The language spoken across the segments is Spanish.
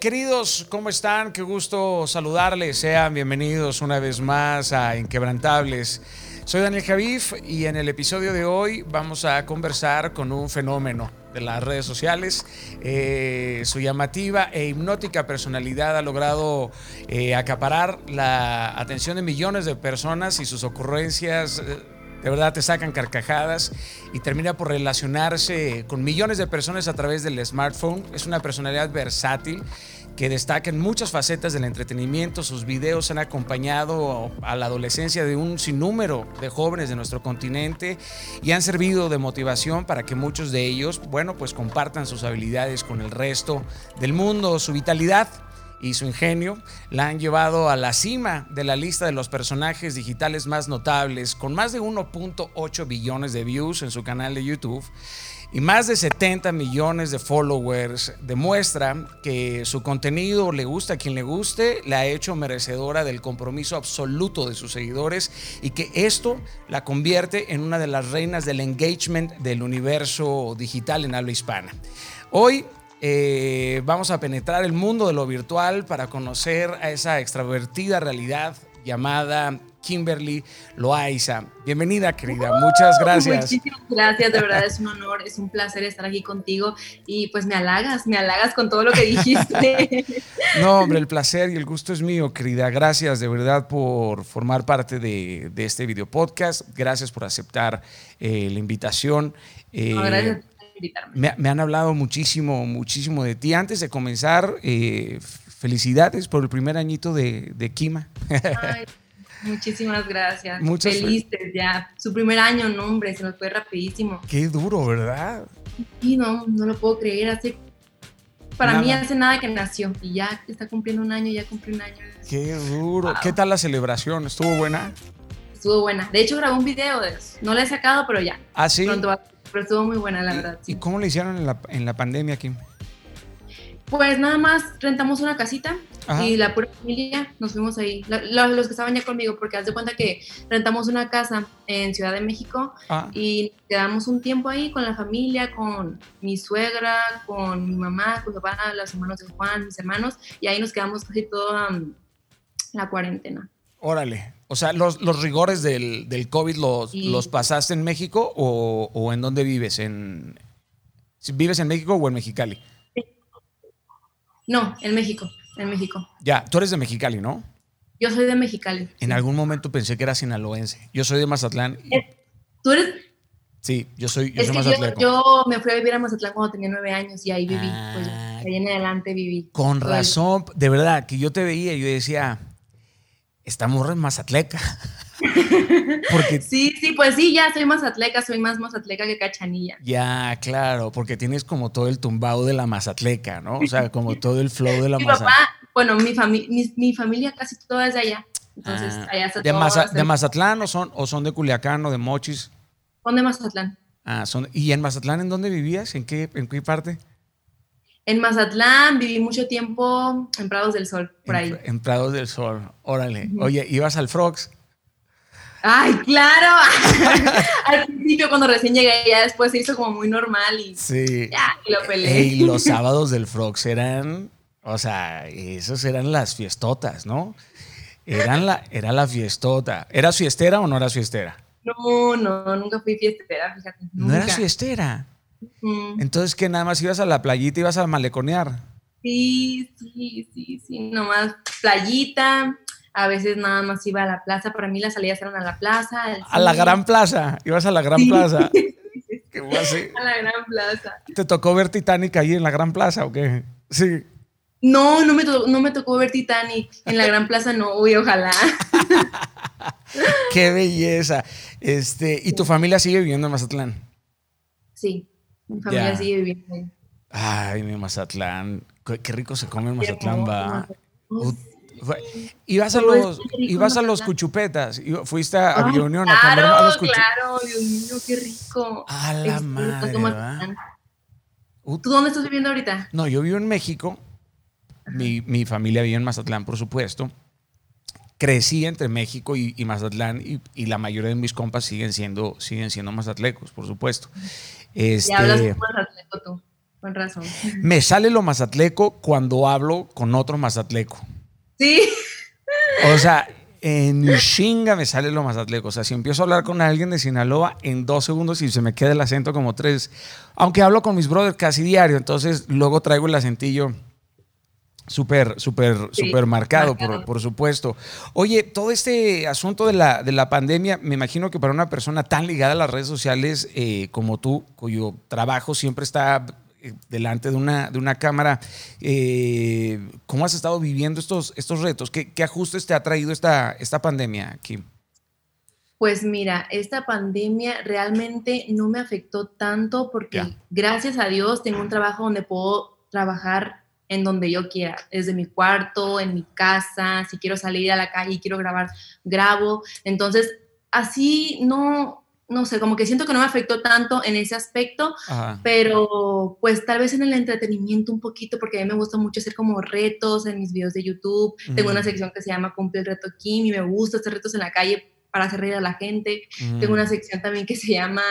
Queridos, ¿cómo están? Qué gusto saludarles. Sean bienvenidos una vez más a Inquebrantables. Soy Daniel Javif y en el episodio de hoy vamos a conversar con un fenómeno de las redes sociales. Eh, su llamativa e hipnótica personalidad ha logrado eh, acaparar la atención de millones de personas y sus ocurrencias. Eh, de verdad te sacan carcajadas y termina por relacionarse con millones de personas a través del smartphone. Es una personalidad versátil que destaca en muchas facetas del entretenimiento. Sus videos han acompañado a la adolescencia de un sinnúmero de jóvenes de nuestro continente y han servido de motivación para que muchos de ellos, bueno, pues compartan sus habilidades con el resto del mundo. Su vitalidad y su ingenio la han llevado a la cima de la lista de los personajes digitales más notables, con más de 1.8 billones de views en su canal de YouTube y más de 70 millones de followers, demuestra que su contenido le gusta a quien le guste, la ha hecho merecedora del compromiso absoluto de sus seguidores y que esto la convierte en una de las reinas del engagement del universo digital en habla hispana. Hoy eh, vamos a penetrar el mundo de lo virtual para conocer a esa extravertida realidad llamada Kimberly Loaiza. Bienvenida, querida. Muchas gracias. Muchísimas gracias, de verdad es un honor, es un placer estar aquí contigo y pues me halagas, me halagas con todo lo que dijiste. no, hombre, el placer y el gusto es mío, querida. Gracias de verdad por formar parte de, este video podcast. Gracias por aceptar eh, la invitación. gracias me, han hablado muchísimo, muchísimo de ti. Antes de comenzar, eh, felicidades por el primer añito de, de Kima. muchísimas gracias. Felices ya. Su primer año, no, hombre, se nos fue rapidísimo. Qué duro, ¿verdad? Sí, no, no lo puedo creer. Hace, para mí hace nada que nació y ya está cumpliendo un año, ya cumplió un año. Qué duro. ¿Qué tal la celebración? ¿Estuvo buena? Estuvo buena. De hecho, grabé un video de eso. No lo he sacado, pero ya. Ah, sí. Pronto va pero estuvo muy buena, la verdad. ¿Y cómo le hicieron en la, en la pandemia, Kim? Pues nada más rentamos una casita y la pura familia nos fuimos ahí. los que estaban ya conmigo, porque haz de cuenta que rentamos una casa en Ciudad de México ah. y quedamos un tiempo ahí con la familia, con mi suegra, con mi mamá, con mi papá, los hermanos de Juan, mis hermanos, y ahí nos quedamos casi toda um, la cuarentena. Órale. O sea, los, rigores del, del COVID los, los, pasaste en México o, en dónde vives? ¿En, ¿Vives en México o en Mexicali? No, en México, en México. Ya, tú eres de Mexicali, ¿no? Yo soy de Mexicali. En algún momento pensé que era sinaloense. Yo soy de Mazatlán. ¿Tú eres? Sí, yo soy, yo Yo, me fui a vivir a Mazatlán cuando tenía nueve años y ahí viví. pues ah. ahí en adelante viví. Con razón, de verdad, que yo te veía y yo decía, esta morra es mazatleca. porque, sí, sí, pues sí, ya soy mazatleca, soy más mazatleca que cachanilla. Ya, claro, porque tienes como todo el tumbado de la mazatleca, ¿no? O sea, como todo el flow de la mazatleca. Mi papá, bueno, mi, mi, familia casi toda es de allá. Entonces, ah, allá está de, todo ¿De Mazatlán o son, o son de Culiacán o de Mochis? Son de Mazatlán. Ah, son, ¿y en Mazatlán en dónde vivías? ¿En qué, en qué parte? En Mazatlán viví mucho tiempo en Prados del Sol, por ahí. En Prados del Sol, órale. Oye, ¿ibas al Frogs? Ay, claro. al principio cuando recién llegué, ya después se hizo como muy normal y sí. ya, y lo peleé. Y los sábados del Frogs eran, o sea, esos eran las fiestotas, ¿no? Eran la, era la fiestota. ¿Eras fiestera o no eras fiestera? No, no, nunca fui fiestera, fíjate. ¿No eras fiestera? Entonces, que nada más ibas a la playita, ibas a maleconear. Sí, sí, sí, sí, nomás playita, a veces nada más iba a la plaza, para mí las salidas eran a la plaza. A la gran plaza, ibas a la gran plaza. ¿Qué a la gran plaza. ¿Te tocó ver Titanic ahí en la gran plaza o qué? Sí. No, no me, no me tocó ver Titanic. En la gran plaza no, uy, ojalá. qué belleza. Este, ¿y tu familia sigue viviendo en Mazatlán? Sí. Mi familia sigue viviendo ahí. Ay, mi Mazatlán. Qué, rico se come en Mazatlán, va. Ibas a los, ibas a los cuchupetas, fuiste a Ay, Unión a comer a los cuchupetas. Claro, Dios mío, qué rico. A la madre, ¿Tú dónde estás viviendo ahorita? No, yo vivo en México. Mi, mi, familia vive en Mazatlán, por supuesto. Crecí entre México y, Mazatlán y, y, la mayoría de mis compas siguen siendo, siguen siendo mazatlecos, por supuesto. Este, hablas mazatleco tú? con razón. Me sale lo mazatleco cuando hablo con otro mazatleco. Sí. O sea, en chinga me sale lo mazatleco. O sea, si empiezo a hablar con alguien de Sinaloa, en dos segundos y se me queda el acento como tres. Aunque hablo con mis brothers casi diario, entonces luego traigo el acentillo súper, súper, súper marcado, por, supuesto. Oye, todo este asunto de la, de la pandemia, me imagino que para una persona tan ligada a las redes sociales eh, como tú, cuyo trabajo siempre está eh, delante de una, de una cámara, eh, ¿cómo has estado viviendo estos, estos retos? ¿Qué, ajustes te ha traído esta, esta pandemia, Kim? Pues mira, esta pandemia realmente no me afectó tanto porque gracias a Dios tengo un trabajo donde puedo trabajar en donde yo quiera, desde mi cuarto, en mi casa, si quiero salir a la calle y quiero grabar, grabo. Entonces, así no, no sé, como que siento que no me afectó tanto en ese aspecto, pero pues tal vez en el entretenimiento un poquito, porque a mí me gusta mucho hacer como retos en mis videos de YouTube. Tengo una sección que se llama Cumple el Reto Kim y me gusta hacer retos en la calle para hacer reír a la gente. Tengo una sección también que se llama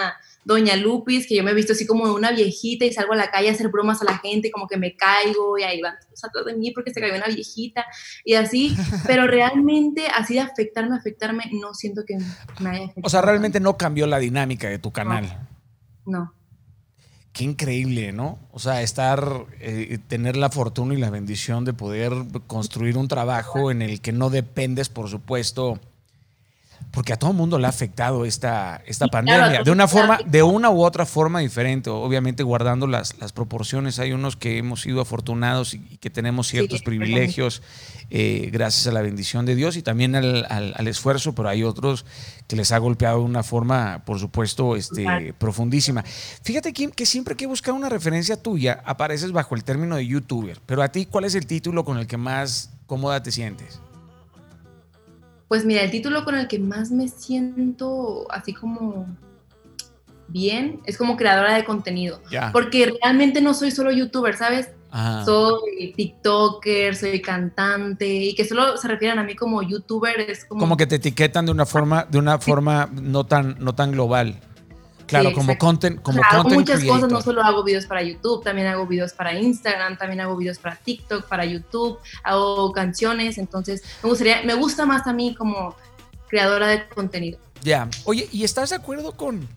Doña Lupis, que yo me he visto así como una viejita y salgo a la calle a hacer bromas a la gente, como que me caigo y ahí van atrás de mí porque se cayó una viejita y así, pero realmente así de afectarme, afectarme, no siento que me haya afectado. O sea, realmente no cambió la dinámica de tu canal. No. Qué increíble, ¿no? O sea, estar, eh, tener la fortuna y la bendición de poder construir un trabajo en el que no dependes, por supuesto, porque a todo el mundo le ha afectado esta, esta pandemia, de una forma, de una u otra forma diferente, obviamente guardando las, las proporciones. Hay unos que hemos sido afortunados y, que tenemos ciertos privilegios eh, gracias a la bendición de Dios y también al, al, esfuerzo, pero hay otros que les ha golpeado de una forma, por supuesto, este, profundísima. Fíjate, Kim, que siempre que he buscado una referencia tuya, apareces bajo el término de youtuber, pero a ti, ¿cuál es el título con el que más cómoda te sientes? Pues mira, el título con el que más me siento así como bien es como creadora de contenido. Porque realmente no soy solo youtuber, ¿sabes? Soy TikToker, soy cantante y que solo se refieren a mí como youtuber es como como que te etiquetan de una forma de una forma no tan no tan global. Claro, como content, como hago muchas cosas, no solo hago videos para YouTube, también hago videos para Instagram, también hago videos para TikTok, para YouTube, hago canciones, entonces me gustaría, me gusta más a mí como creadora de contenido. Ya, oye, ¿y estás de acuerdo con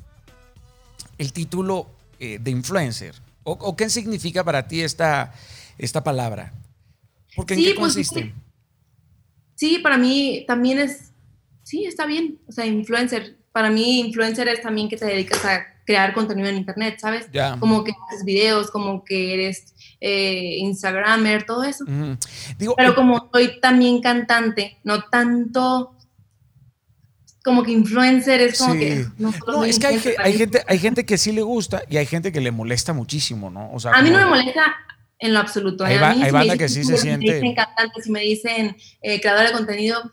el título eh, de influencer? ¿O, qué significa para ti esta, esta palabra? Porque ¿en qué pues, consiste? sí, para mí también es, sí, está bien, o sea, influencer para mí influencer es también que te dedicas a crear contenido en internet, ¿sabes? Como que haces videos, como que eres eh, Instagramer, todo eso. Pero eh, como soy también cantante, no tanto como que influencer es como que no, es que hay, gente hay gente que sí le gusta y hay gente que le molesta muchísimo no o sea, a mí no me molesta en lo absoluto hay, a mí, banda que sí se siente me dicen cantantes si me dicen eh, creador de contenido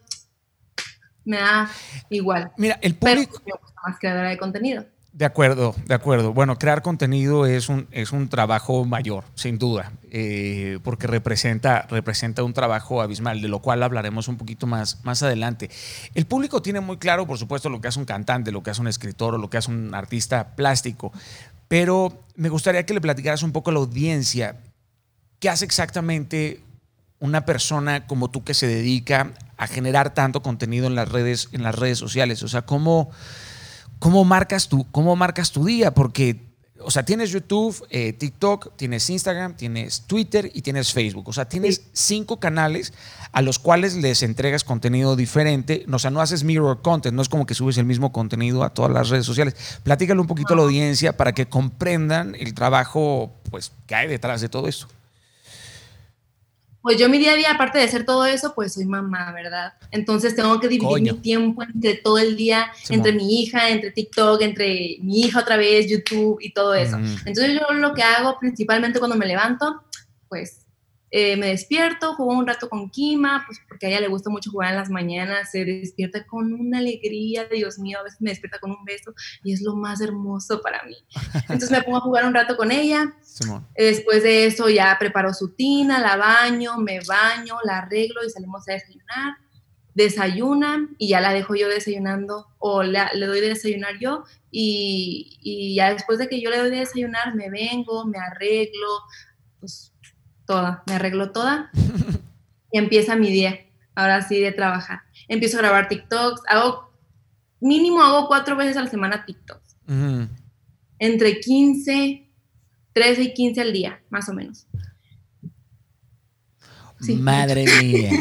me da igual. Mira, el público... me gusta más creadora de contenido. De acuerdo, de acuerdo. Bueno, crear contenido es un, es un trabajo mayor, sin duda, eh, porque representa, representa un trabajo abismal, de lo cual hablaremos un poquito más, más adelante. El público tiene muy claro, por supuesto, lo que hace un cantante, lo que hace un escritor o lo que hace un artista plástico, pero me gustaría que le platicaras un poco a la audiencia qué hace exactamente una persona como tú que se dedica a generar tanto contenido en las redes, en las redes sociales? O sea, ¿cómo, cómo, marcas, tu, cómo marcas tu día? Porque, o sea, tienes YouTube, eh, TikTok, tienes Instagram, tienes Twitter y tienes Facebook. O sea, tienes cinco canales a los cuales les entregas contenido diferente. O sea, no haces mirror content, no es como que subes el mismo contenido a todas las redes sociales. Platícale un poquito a la audiencia para que comprendan el trabajo pues, que hay detrás de todo esto. Pues yo mi día a día, aparte de hacer todo eso, pues soy mamá, ¿verdad? Entonces tengo que dividir mi tiempo entre todo el día, entre mi hija, entre TikTok, entre mi hija otra vez, YouTube y todo eso. Entonces yo lo que hago principalmente cuando me levanto, pues eh, me despierto, juego un rato con Kima, pues porque a ella le gusta mucho jugar en las mañanas, se despierta con una alegría, Dios mío, a veces me despierta con un beso y es lo más hermoso para mí. Entonces me pongo a jugar un rato con ella. Después de eso ya preparo su tina, la baño, me baño, la arreglo y salimos a desayunar. desayuna y ya la dejo yo desayunando o le, doy de desayunar yo y, y, ya después de que yo le doy de desayunar me vengo, me arreglo, pues toda, me arreglo toda y empieza mi día, ahora sí, de trabajar. Empiezo a grabar TikToks, hago, mínimo hago cuatro veces a la semana TikToks. Entre 15, 13 y 15 al día, más o menos. Madre mía.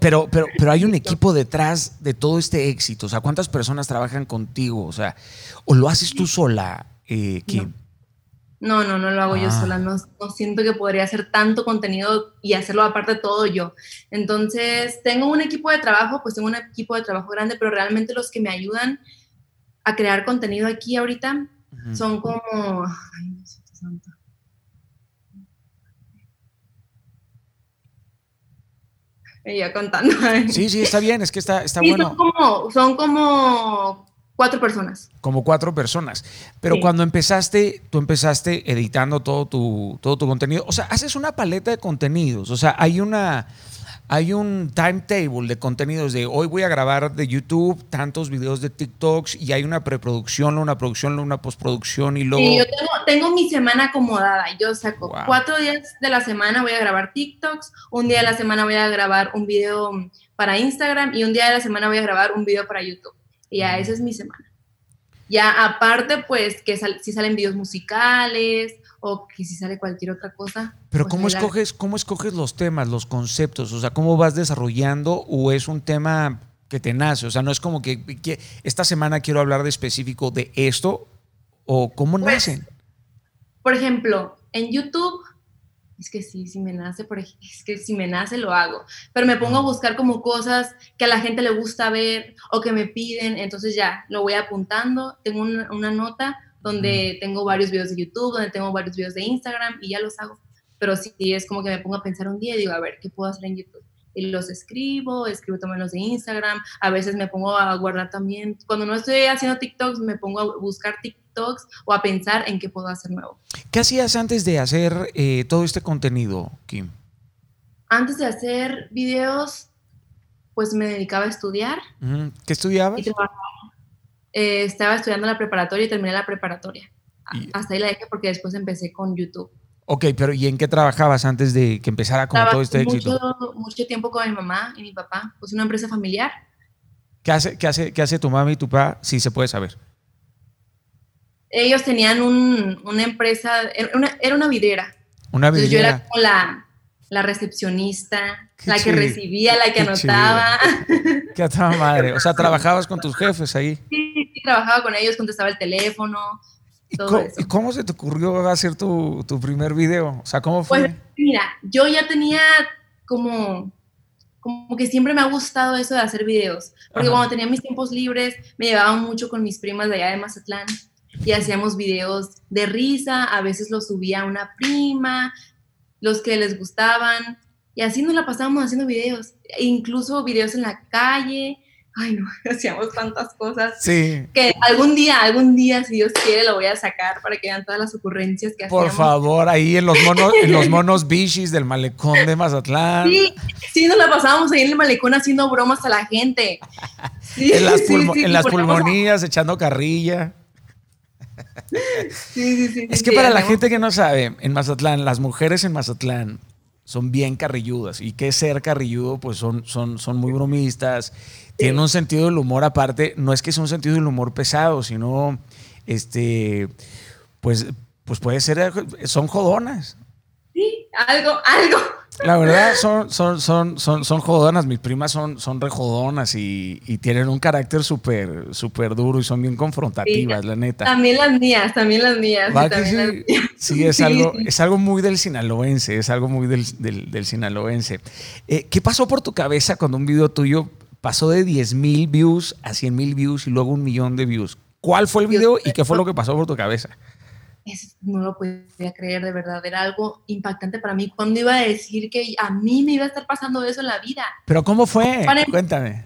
pero, pero, pero hay un equipo detrás de todo este éxito. O sea, ¿cuántas personas trabajan contigo? O sea, ¿o lo haces tú sola, eh, Kim? No. No, no, lo hago yo ah. sola. No, siento que podría hacer tanto contenido y hacerlo aparte todo yo. Entonces, tengo un equipo de trabajo, pues tengo un equipo de trabajo grande, pero realmente los que me ayudan a crear contenido aquí ahorita son como... me iba contando. Sí, sí, está bien, es que está, está bueno. Son como, son como cuatro personas. Como cuatro personas. Pero cuando empezaste, tú empezaste editando todo tu, todo tu contenido. O sea, haces una paleta de contenidos. O sea, hay una hay un timetable de contenidos de hoy voy a grabar de YouTube tantos videos de TikToks y hay una preproducción, una producción, una postproducción y luego... Sí, yo tengo, mi semana acomodada. Yo saco cuatro días de la semana voy a grabar TikToks, un día de la semana voy a grabar un video para Instagram y un día de la semana voy a grabar un video para YouTube. Y ya esa es mi semana. Ya aparte, pues, que si salen videos musicales, o que si sale cualquier otra cosa. Pero pues ¿cómo escoges, cómo escoges los temas, los conceptos? O sea, ¿cómo vas desarrollando o es un tema que te nace? O sea, no es como que, esta semana quiero hablar de específico de esto o cómo pues, nacen. Por ejemplo, en YouTube, es que sí, si me nace, por es que si me nace lo hago, pero me pongo a buscar como cosas que a la gente le gusta ver o que me piden, entonces ya, lo voy apuntando, tengo una, una nota donde tengo varios videos de YouTube, donde tengo varios videos de Instagram y ya los hago. Pero sí es como que me pongo a pensar un día y digo, a ver, ¿qué puedo hacer en YouTube? Y los escribo, escribo también los de Instagram, a veces me pongo a guardar también, cuando no estoy haciendo TikToks, me pongo a buscar TikToks o a pensar en qué puedo hacer nuevo. ¿Qué hacías antes de hacer eh, todo este contenido, Kim? Antes de hacer videos, pues me dedicaba a estudiar. ¿Qué estudiabas? Y eh, estaba estudiando la preparatoria y terminé la preparatoria. Hasta ahí la dejé porque después empecé con YouTube. Ok, pero ¿y en qué trabajabas antes de que empezara con todo este éxito? Mucho, mucho tiempo con mi mamá y mi papá, pues una empresa familiar. ¿Qué hace, qué hace, qué hace tu mamá y tu papá, si se puede saber? Ellos tenían un, una empresa, era una, era una videra. Una videra. yo era como la, la recepcionista, la que recibía, la que anotaba. Qué toda madre. O sea, trabajabas con tus jefes ahí. Sí, sí, trabajaba con ellos, contestaba el teléfono. ¿Y cómo, se te ocurrió hacer tu, tu, primer video? O sea, ¿cómo fue? Pues mira, yo ya tenía como, como que siempre me ha gustado eso de hacer videos. Porque cuando tenía mis tiempos libres, me llevaba mucho con mis primas de allá de Mazatlán y hacíamos videos de risa. A veces los subía a una prima, los que les gustaban. Y así nos la pasábamos haciendo videos, e incluso videos en la calle. Ay, no, hacíamos tantas cosas. Sí. Que algún día, algún día, si Dios quiere, lo voy a sacar para que vean todas las ocurrencias que hacíamos. Por favor, ahí en los monos, en los monos bichis del malecón de Mazatlán. Sí, sí, nos la pasábamos ahí en el malecón haciendo bromas a la gente. en las, en las pulmonías, echando carrilla. Sí, sí, sí. Es que para la gente que no sabe, en Mazatlán, las mujeres en Mazatlán son bien carrilludas. Y que ser carrilludo, pues son, son, son muy bromistas. Tienen un sentido del humor aparte. No es que sea un sentido del humor pesado, sino, este, pues, pues puede ser, son jodonas. Sí, algo, algo. La verdad, son, son, son, son, son jodonas. Mis primas son, son rejodonas y, y tienen un carácter súper súper duro y son bien confrontativas, la neta. También las mías, también las mías. sí? es, algo, es algo muy del sinaloense, es algo muy del, del, sinaloense. Eh, ¿Qué pasó por tu cabeza cuando un video tuyo pasó de 10 mil views a 100 mil views y luego un millón de views? ¿Cuál fue el video y qué fue lo que pasó por tu cabeza? No lo podía creer de verdad, era algo impactante para mí. ¿Cuándo iba a decir que a mí me iba a estar pasando eso en la vida? Pero ¿cómo fue? Cuéntame.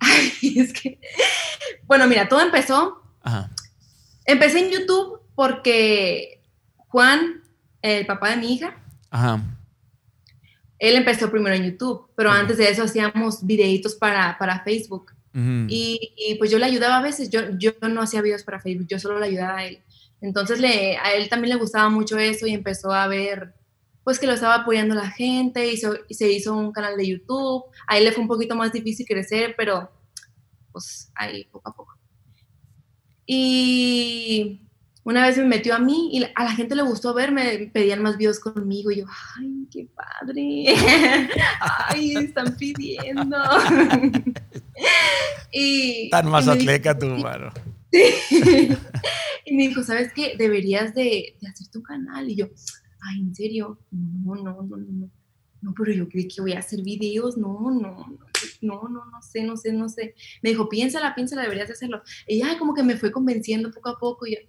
es que, bueno, mira, todo empezó. Empecé en YouTube porque Juan, el papá de mi hija, él empezó primero en YouTube, pero antes de eso hacíamos videitos para, para Facebook. y, pues yo le ayudaba a veces, yo, yo no hacía videos para Facebook, yo solo le ayudaba a él. Entonces le, a él también le gustaba mucho eso y empezó a ver pues que lo estaba apoyando la gente, y se hizo un canal de YouTube, a él le fue un poquito más difícil crecer, pero pues ahí poco a poco. Y una vez me metió a mí y a la gente le gustó verme, pedían más videos conmigo y yo, ay, qué padre, ay, están pidiendo. y, Tan más atleca tu mano. y me dijo, ¿sabes qué? Deberías de, hacer tu canal. Y yo, ay, ¿en serio? No, no, no, no. No, pero yo creí que voy a hacer videos. No, no, no, no, no sé, no sé, no sé. Me dijo, piénsala, piénsala, deberías de hacerlo. Y ya como que me fue convenciendo poco a poco y yo,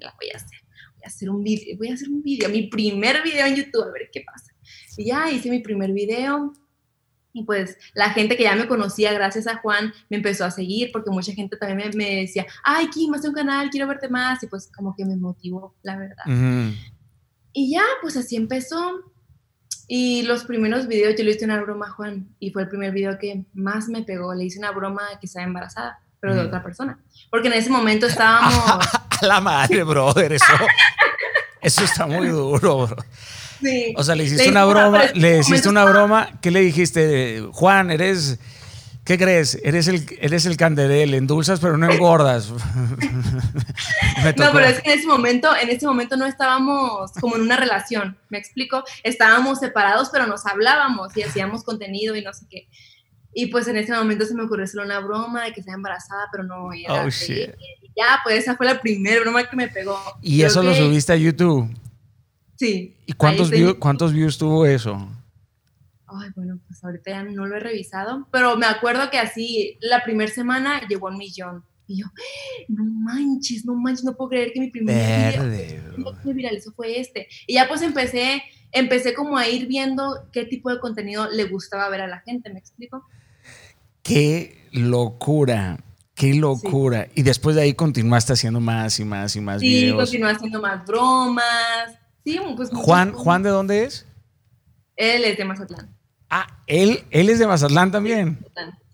la voy a hacer. Hacer un video, voy a hacer un video, mi primer video en YouTube, a ver qué pasa. Y ya hice mi primer video y pues la gente que ya me conocía gracias a Juan me empezó a seguir porque mucha gente también me, decía, ay, Kim, hace un canal, quiero verte más. Y pues como que me motivó, la verdad. Y ya, pues así empezó. Y los primeros videos yo le hice una broma a Juan y fue el primer video que más me pegó. Le hice una broma de que estaba embarazada, pero de otra persona. Porque en ese momento estábamos... a la madre, brother, eso, eso está muy duro, bro. O sea, le hiciste una broma, le hiciste una broma, ¿qué le dijiste? Juan, eres, ¿qué crees? Eres el, eres el endulzas pero no engordas. no, pero es que en ese momento, en ese momento no estábamos como en una relación, ¿me explico? Estábamos separados, pero nos hablábamos y hacíamos contenido y no sé qué. Y pues en ese momento se me ocurrió hacer una broma de que estaba embarazada, pero no era. Oh, shit. Ya, pues esa fue la primera broma que me pegó. ¿Y eso lo subiste a YouTube? Sí. ¿Y cuántos, views, cuántos views tuvo eso? Ay, bueno, pues ahorita ya no lo he revisado, pero me acuerdo que así la primera semana llegó a un millón. Y yo, no manches, no manches, no puedo creer que mi primer video que viralizó fue este. Y ya pues empecé, empecé como a ir viendo qué tipo de contenido le gustaba ver a la gente, ¿me explico? Qué locura. Qué locura. Y después de ahí continuaste haciendo más y más y más videos. Sí, continué haciendo más bromas. Pues, Juan, ¿Juan de dónde es? Él es de Mazatlán. Ah, él, él es de Mazatlán también.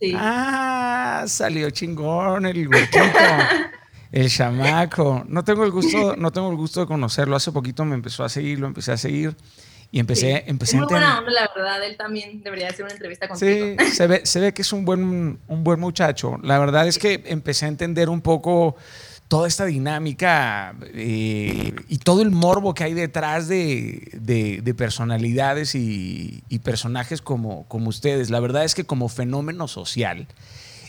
Sí. Ah, salió chingón el huequito. el chamaco. No tengo el gusto, no tengo el gusto de conocerlo. Hace poquito me empezó a seguir, lo empecé a seguir. Y empecé, empecé muy buena onda, la verdad. Él también debería hacer una entrevista contigo. Sí, se ve, se ve que es un buen, un buen muchacho. La verdad es que empecé a entender un poco toda esta dinámica eh, y todo el morbo que hay detrás de, personalidades y, personajes como, como ustedes. La verdad es que como fenómeno social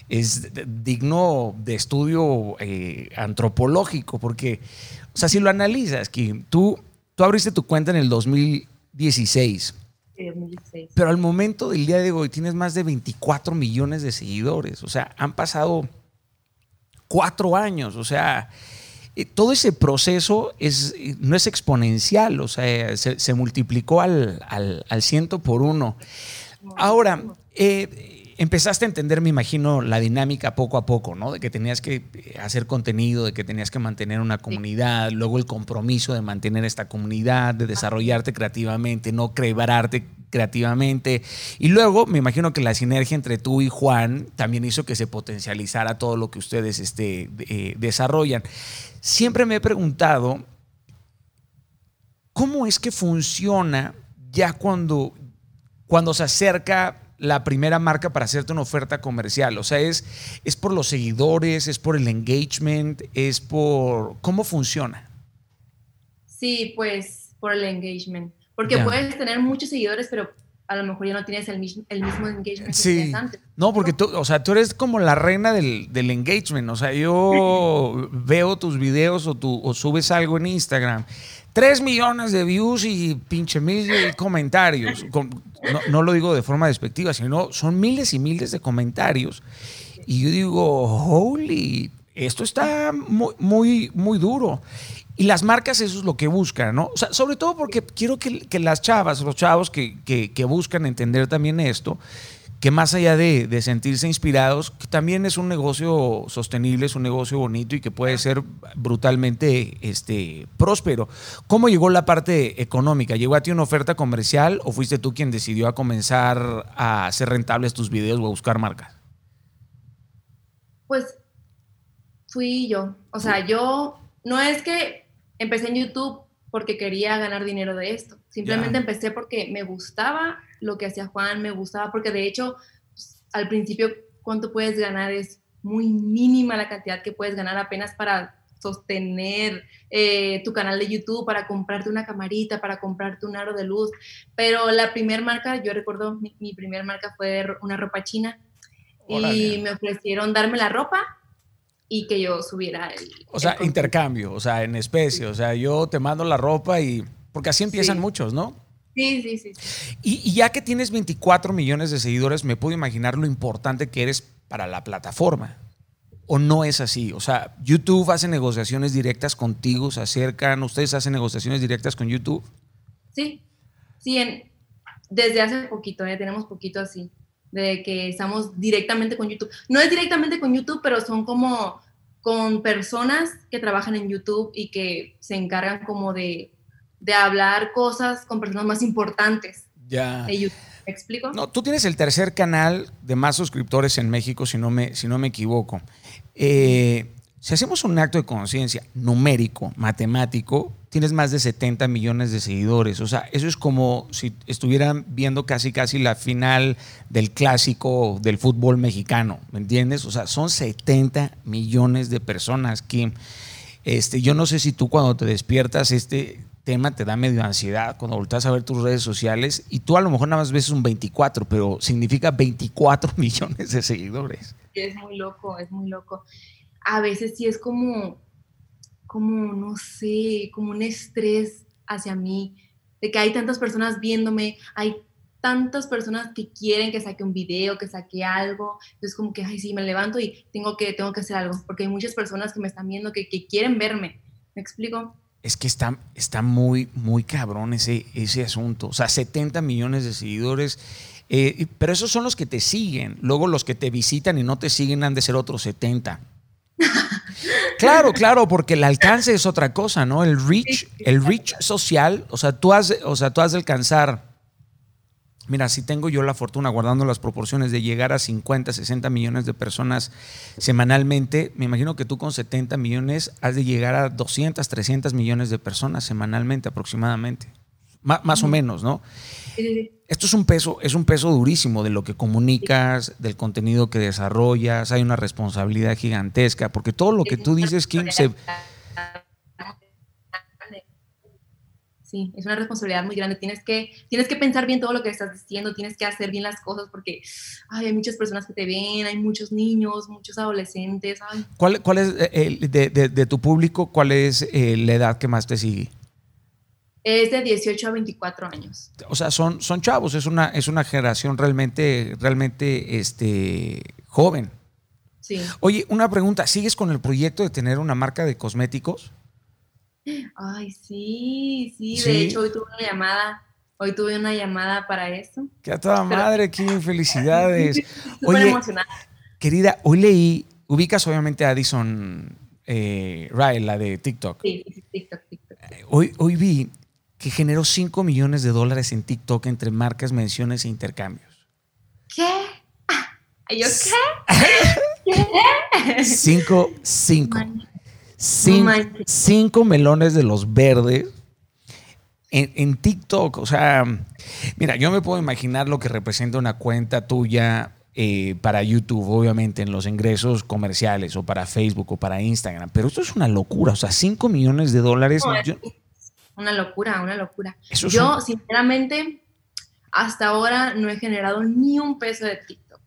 es digno de estudio eh, antropológico, porque, o sea, si lo analizas, que tú, tú abriste tu cuenta en el 2016. 2016. Pero al momento del día de hoy tienes más de 24 millones de seguidores. O sea, han pasado cuatro años, o sea, eh, todo ese proceso es, no es exponencial, o sea, se, multiplicó al, al, ciento por uno. Ahora, eh, empezaste a entender, me imagino, la dinámica poco a poco, ¿no? De que tenías que eh, hacer contenido, de que tenías que mantener una comunidad, luego el compromiso de mantener esta comunidad, de desarrollarte creativamente, no crebrarte creativamente. Y luego me imagino que la sinergia entre tú y Juan también hizo que se potencializara todo lo que ustedes este, eh, desarrollan. Siempre me he preguntado, ¿cómo es que funciona ya cuando, cuando se acerca la primera marca para hacerte una oferta comercial? O sea, es, es por los seguidores, es por el engagement, es por... ¿Cómo funciona? Sí, pues por el engagement. Porque puedes tener muchos seguidores, pero a lo mejor ya no tienes el mismo, el mismo engagement sí. No, porque tú, o sea, tú eres como la reina del, engagement. O sea, yo veo tus videos o, tú, o subes algo en Instagram. Tres millones de views y pinche mil comentarios. No, no, lo digo de forma despectiva, sino son miles y miles de comentarios. Y yo digo, holy, esto está muy, muy, muy duro. Y las marcas eso es lo que buscan, ¿no? O sea, sobre todo porque quiero que, las chavas, los chavos que, buscan entender también esto, que más allá de, sentirse inspirados, que también es un negocio sostenible, es un negocio bonito y que puede ser brutalmente este, próspero. ¿Cómo llegó la parte económica? ¿Llegó a ti una oferta comercial o fuiste tú quien decidió a comenzar a hacer rentables tus videos o a buscar marcas? Pues fui yo. O sea, yo no es que empecé en YouTube porque quería ganar dinero de esto. Simplemente empecé porque me gustaba lo que hacía Juan, me gustaba porque de hecho pues, al principio cuánto puedes ganar es muy mínima la cantidad que puedes ganar apenas para sostener eh, tu canal de YouTube, para comprarte una camarita, para comprarte un aro de luz. Pero la primera marca, yo recuerdo, mi, mi primera marca fue una ropa china y me ofrecieron darme la ropa y que yo subiera el... O sea, intercambio, o sea, en especie, o sea, yo te mando la ropa y... Porque así empiezan muchos, ¿no? Sí, sí, sí. Y, ya que tienes 24 millones de seguidores, me puedo imaginar lo importante que eres para la plataforma. ¿O no es así? O sea, YouTube hace negociaciones directas contigo, se acercan, ustedes hacen negociaciones directas con YouTube. Sí, sí, desde hace poquito, ya tenemos poquito así de que estamos directamente con YouTube. No es directamente con YouTube, pero son como con personas que trabajan en YouTube y que se encargan como de, de hablar cosas con personas más importantes ya. de YouTube. ¿Me explico? No, tú tienes el tercer canal de más suscriptores en México, si no me, si no me equivoco. Eh, si hacemos un acto de conciencia numérico, matemático, tienes más de 70 millones de seguidores. O sea, eso es como si estuvieran viendo casi casi la final del clásico del fútbol mexicano, ¿me entiendes? O sea, son 70 millones de personas, Kim. Este, yo no sé si tú cuando te despiertas este tema te da medio ansiedad cuando volteas a ver tus redes sociales y tú a lo mejor nada más ves un 24, pero significa 24 millones de seguidores. Es muy loco, es muy loco a veces sí es como, como, no sé, como un estrés hacia mí, de que hay tantas personas viéndome, hay tantas personas que quieren que saque un video, que saque algo, entonces como que, ay, sí, me levanto y tengo que, tengo que hacer algo, porque hay muchas personas que me están viendo que, quieren verme, ¿me explico? Es que está, está muy, muy cabrón ese, ese asunto, o sea, 70 millones de seguidores, eh, pero esos son los que te siguen, luego los que te visitan y no te siguen han de ser otros 70. Claro, claro, porque el alcance es otra cosa, ¿no? El reach, el reach social, o sea, tú has, o sea, tú has de alcanzar. Mira, si tengo yo la fortuna, guardando las proporciones, de llegar a 50, 60 millones de personas semanalmente, me imagino que tú con 70 millones has de llegar a 200, 300 millones de personas semanalmente aproximadamente. Más o menos, ¿no? Esto es un peso, es un peso durísimo de lo que comunicas, del contenido que desarrollas, hay una responsabilidad gigantesca, porque todo lo que tú dices, Kim, se... Sí, es una responsabilidad muy grande. Tienes que, tienes que pensar bien todo lo que estás diciendo, tienes que hacer bien las cosas porque hay muchas personas que te ven, hay muchos niños, muchos adolescentes. ¿Cuál, ¿Cuál, es, eh, de, tu público, cuál es eh, la edad que más te sigue? Es de 18 a 24 años. O sea, son, son chavos, es una, es una generación realmente, realmente este, joven. Sí. Oye, una pregunta, ¿sigues con el proyecto de tener una marca de cosméticos? Ay, sí, sí, de hecho hoy tuve una llamada, hoy tuve una llamada para eso. Que a toda madre, qué felicidades. Oye, emocionada. querida, hoy leí, ubicas obviamente a Addison eh, Ryle, la de TikTok. Sí, TikTok, TikTok. Hoy, hoy vi que generó 5 millones de dólares en TikTok entre marcas, menciones e intercambios. ¿Qué? ¿Yo qué? ¿Qué? Cinco, cinco. Cinco, melones de los verdes en, TikTok. O sea, mira, yo me puedo imaginar lo que representa una cuenta tuya eh, para YouTube, obviamente, en los ingresos comerciales, o para Facebook, o para Instagram. Pero esto es una locura. O sea, 5 millones de dólares. Una locura, una locura. Yo, sinceramente, hasta ahora no he generado ni un peso de TikTok.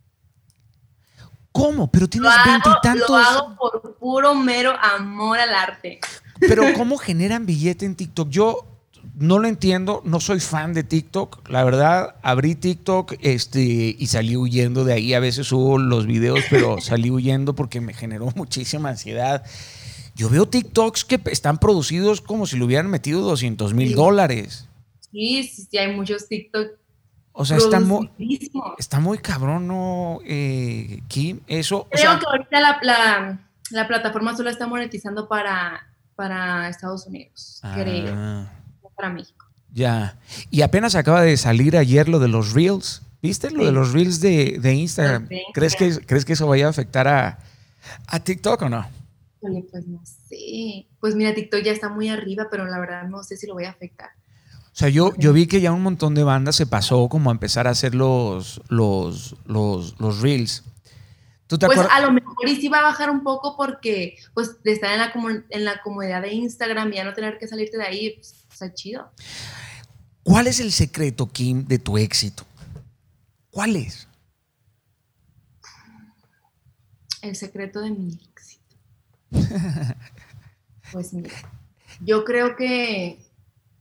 ¿Cómo? Pero tienes veintitantos. Lo hago por puro mero amor al arte. Pero ¿cómo generan billete en TikTok? Yo no lo entiendo, no soy fan de TikTok. La verdad, abrí TikTok este, y salí huyendo de ahí. A veces subo los videos, pero salí huyendo porque me generó muchísima ansiedad. Yo veo TikToks que están producidos como si le hubieran metido 200 mil dólares. Sí, sí, hay muchos TikToks O sea, está muy, está muy cabrón, ¿no, eh, Kim? Eso. Creo que ahorita la, plataforma solo está monetizando para, para Estados Unidos, creo. Ah. Para México. Ya. Y apenas acaba de salir ayer lo de los Reels. ¿Viste lo de los Reels de, Instagram? ¿Crees que, ¿Crees que eso vaya a afectar a, a TikTok o no? Pues no sé. Pues mira, TikTok ya está muy arriba, pero la verdad no sé si lo voy a afectar. O sea, yo, yo vi que ya un montón de bandas se pasó como a empezar a hacer los, los, los, los reels. ¿Tú te pues a lo mejor y sí va a bajar un poco porque pues de estar en la, en la comodidad de Instagram y ya no tener que salirte de ahí, pues está chido. ¿Cuál es el secreto, Kim, de tu éxito? ¿Cuál es? El secreto de mi. pues mira, yo creo que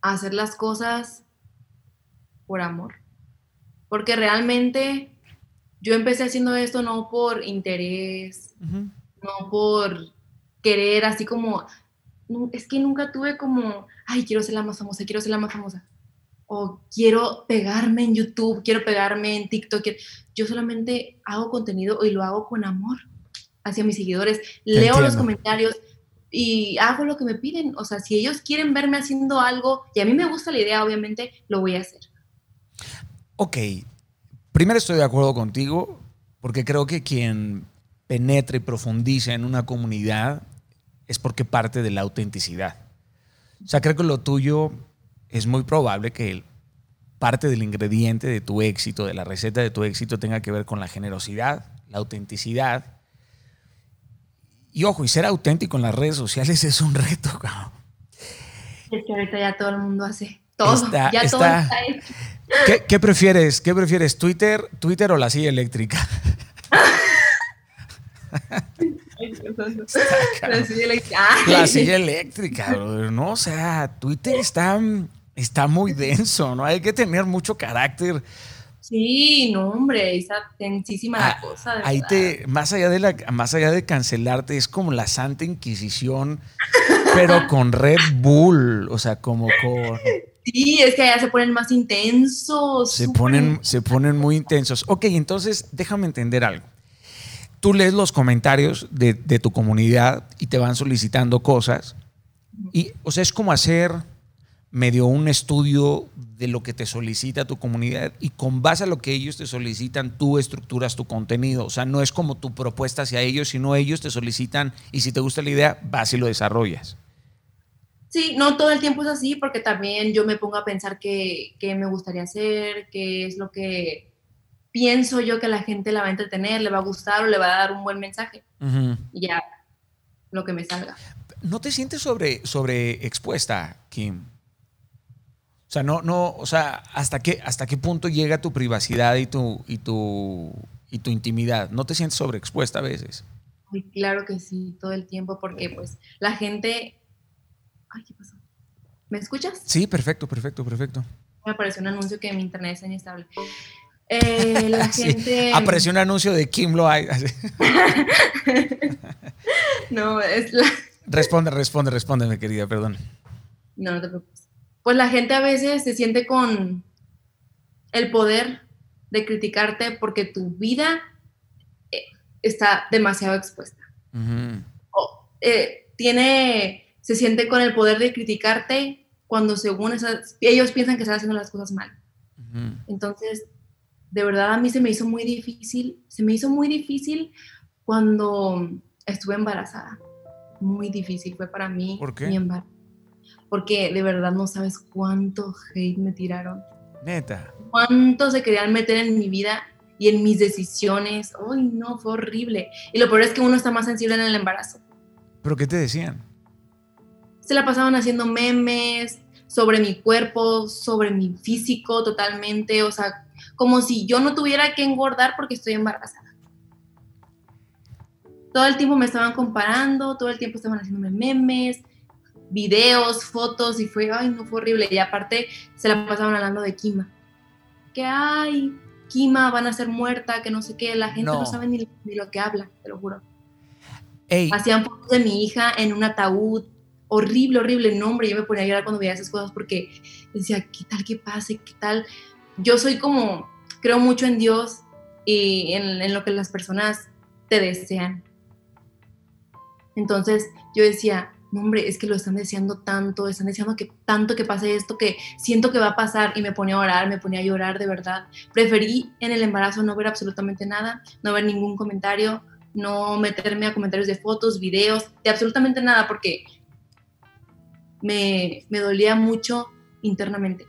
hacer las cosas por amor. Porque realmente yo empecé haciendo esto no por interés, no por querer así como, es que nunca tuve como, ay, quiero ser la más famosa, quiero ser la más famosa. O quiero pegarme en YouTube, quiero pegarme en TikTok. Yo solamente hago contenido y lo hago con amor hacia mis seguidores. Leo los comentarios, y hago lo que me piden. O sea, si ellos quieren verme haciendo algo y a mí me gusta la idea, obviamente lo voy a hacer. Ok, primero estoy de acuerdo contigo porque creo que quien penetra y profundiza en una comunidad es porque parte de la autenticidad. O sea, creo que lo tuyo es muy probable que parte del ingrediente de tu éxito, de la receta de tu éxito, tenga que ver con la generosidad, la autenticidad y ojo, y ser auténtico en las redes sociales es un reto, cabrón. Es que ahorita ya todo el mundo hace todo. ya todo está hecho. ¿Qué, prefieres? ¿Qué prefieres? ¿Twitter, Twitter o la silla eléctrica? la silla eléctrica. La silla eléctrica, ¿no? O sea, Twitter está, está muy denso, ¿no? Hay que tener mucho carácter Sí, no, hombre, está tensísima la ah, cosa. ahí te, más allá de la, más allá de cancelarte, es como la Santa Inquisición, pero con Red Bull, o sea, como con. Sí, es que allá se ponen más intensos. Se ponen, se ponen muy intensos. Ok, entonces déjame entender algo. Tú lees los comentarios de, de tu comunidad y te van solicitando cosas. Y, o sea, es como hacer medio un estudio de lo que te solicita tu comunidad y con base a lo que ellos te solicitan, tú estructuras tu contenido. O sea, no es como tu propuesta hacia ellos, sino ellos te solicitan y si te gusta la idea, vas y lo desarrollas. Sí, no todo el tiempo es así porque también yo me pongo a pensar qué, me gustaría hacer, qué es lo que pienso yo que la gente la va a entretener, le va a gustar o le va a dar un buen mensaje. Y ya, lo que me salga. ¿No te sientes sobre, sobre expuesta, Kim? O sea, no, no, o sea, ¿hasta qué, hasta qué punto llega tu privacidad y tu, y tu, y tu intimidad? ¿No te sientes sobreexpuesta a veces? claro que sí, todo el tiempo, porque pues la gente... Ay, ¿qué pasó? ¿Me escuchas? Sí, perfecto, perfecto, perfecto. Me apareció un anuncio que mi internet es inestable. Eh, la gente... Apareció un anuncio de Kim Lo hay. no, es la... Responde, responde, responde, querida, perdón. No, no te preocupes pues la gente a veces se siente con el poder de criticarte porque tu vida eh, está demasiado expuesta. o, eh, tiene, se siente con el poder de criticarte cuando según esas, ellos piensan que están haciendo las cosas mal. Entonces, de verdad a mí se me hizo muy difícil, se me hizo muy difícil cuando estuve embarazada. Muy difícil fue para mí ¿Por qué? mi embarazo porque de verdad no sabes cuánto hate me tiraron. Neta. Cuánto se querían meter en mi vida y en mis decisiones. Ay, no, fue horrible. Y lo peor es que uno está más sensible en el embarazo. ¿Pero qué te decían? Se la pasaban haciendo memes sobre mi cuerpo, sobre mi físico totalmente, o sea, como si yo no tuviera que engordar porque estoy embarazada. Todo el tiempo me estaban comparando, todo el tiempo estaban haciéndome memes, videos, fotos y fue, ay, no fue horrible. Y aparte se la pasaban hablando de Kima. Que, ay, Kima van a ser muerta, que no sé qué, la gente no, sabe ni, lo que habla, te lo juro. Hacían fotos de mi hija en un ataúd, horrible, horrible nombre. Yo me ponía a llorar cuando veía esas cosas porque decía, ¿qué tal que pase? ¿Qué tal? yo soy como, creo mucho en Dios y en, en lo que las personas te desean. Entonces yo decía, no, hombre, es que lo están deseando tanto, están deseando que tanto que pase esto que siento que va a pasar y me ponía a orar, me ponía a llorar de verdad. Preferí en el embarazo no ver absolutamente nada, no ver ningún comentario, no meterme a comentarios de fotos, videos, de absolutamente nada porque me, me dolía mucho internamente.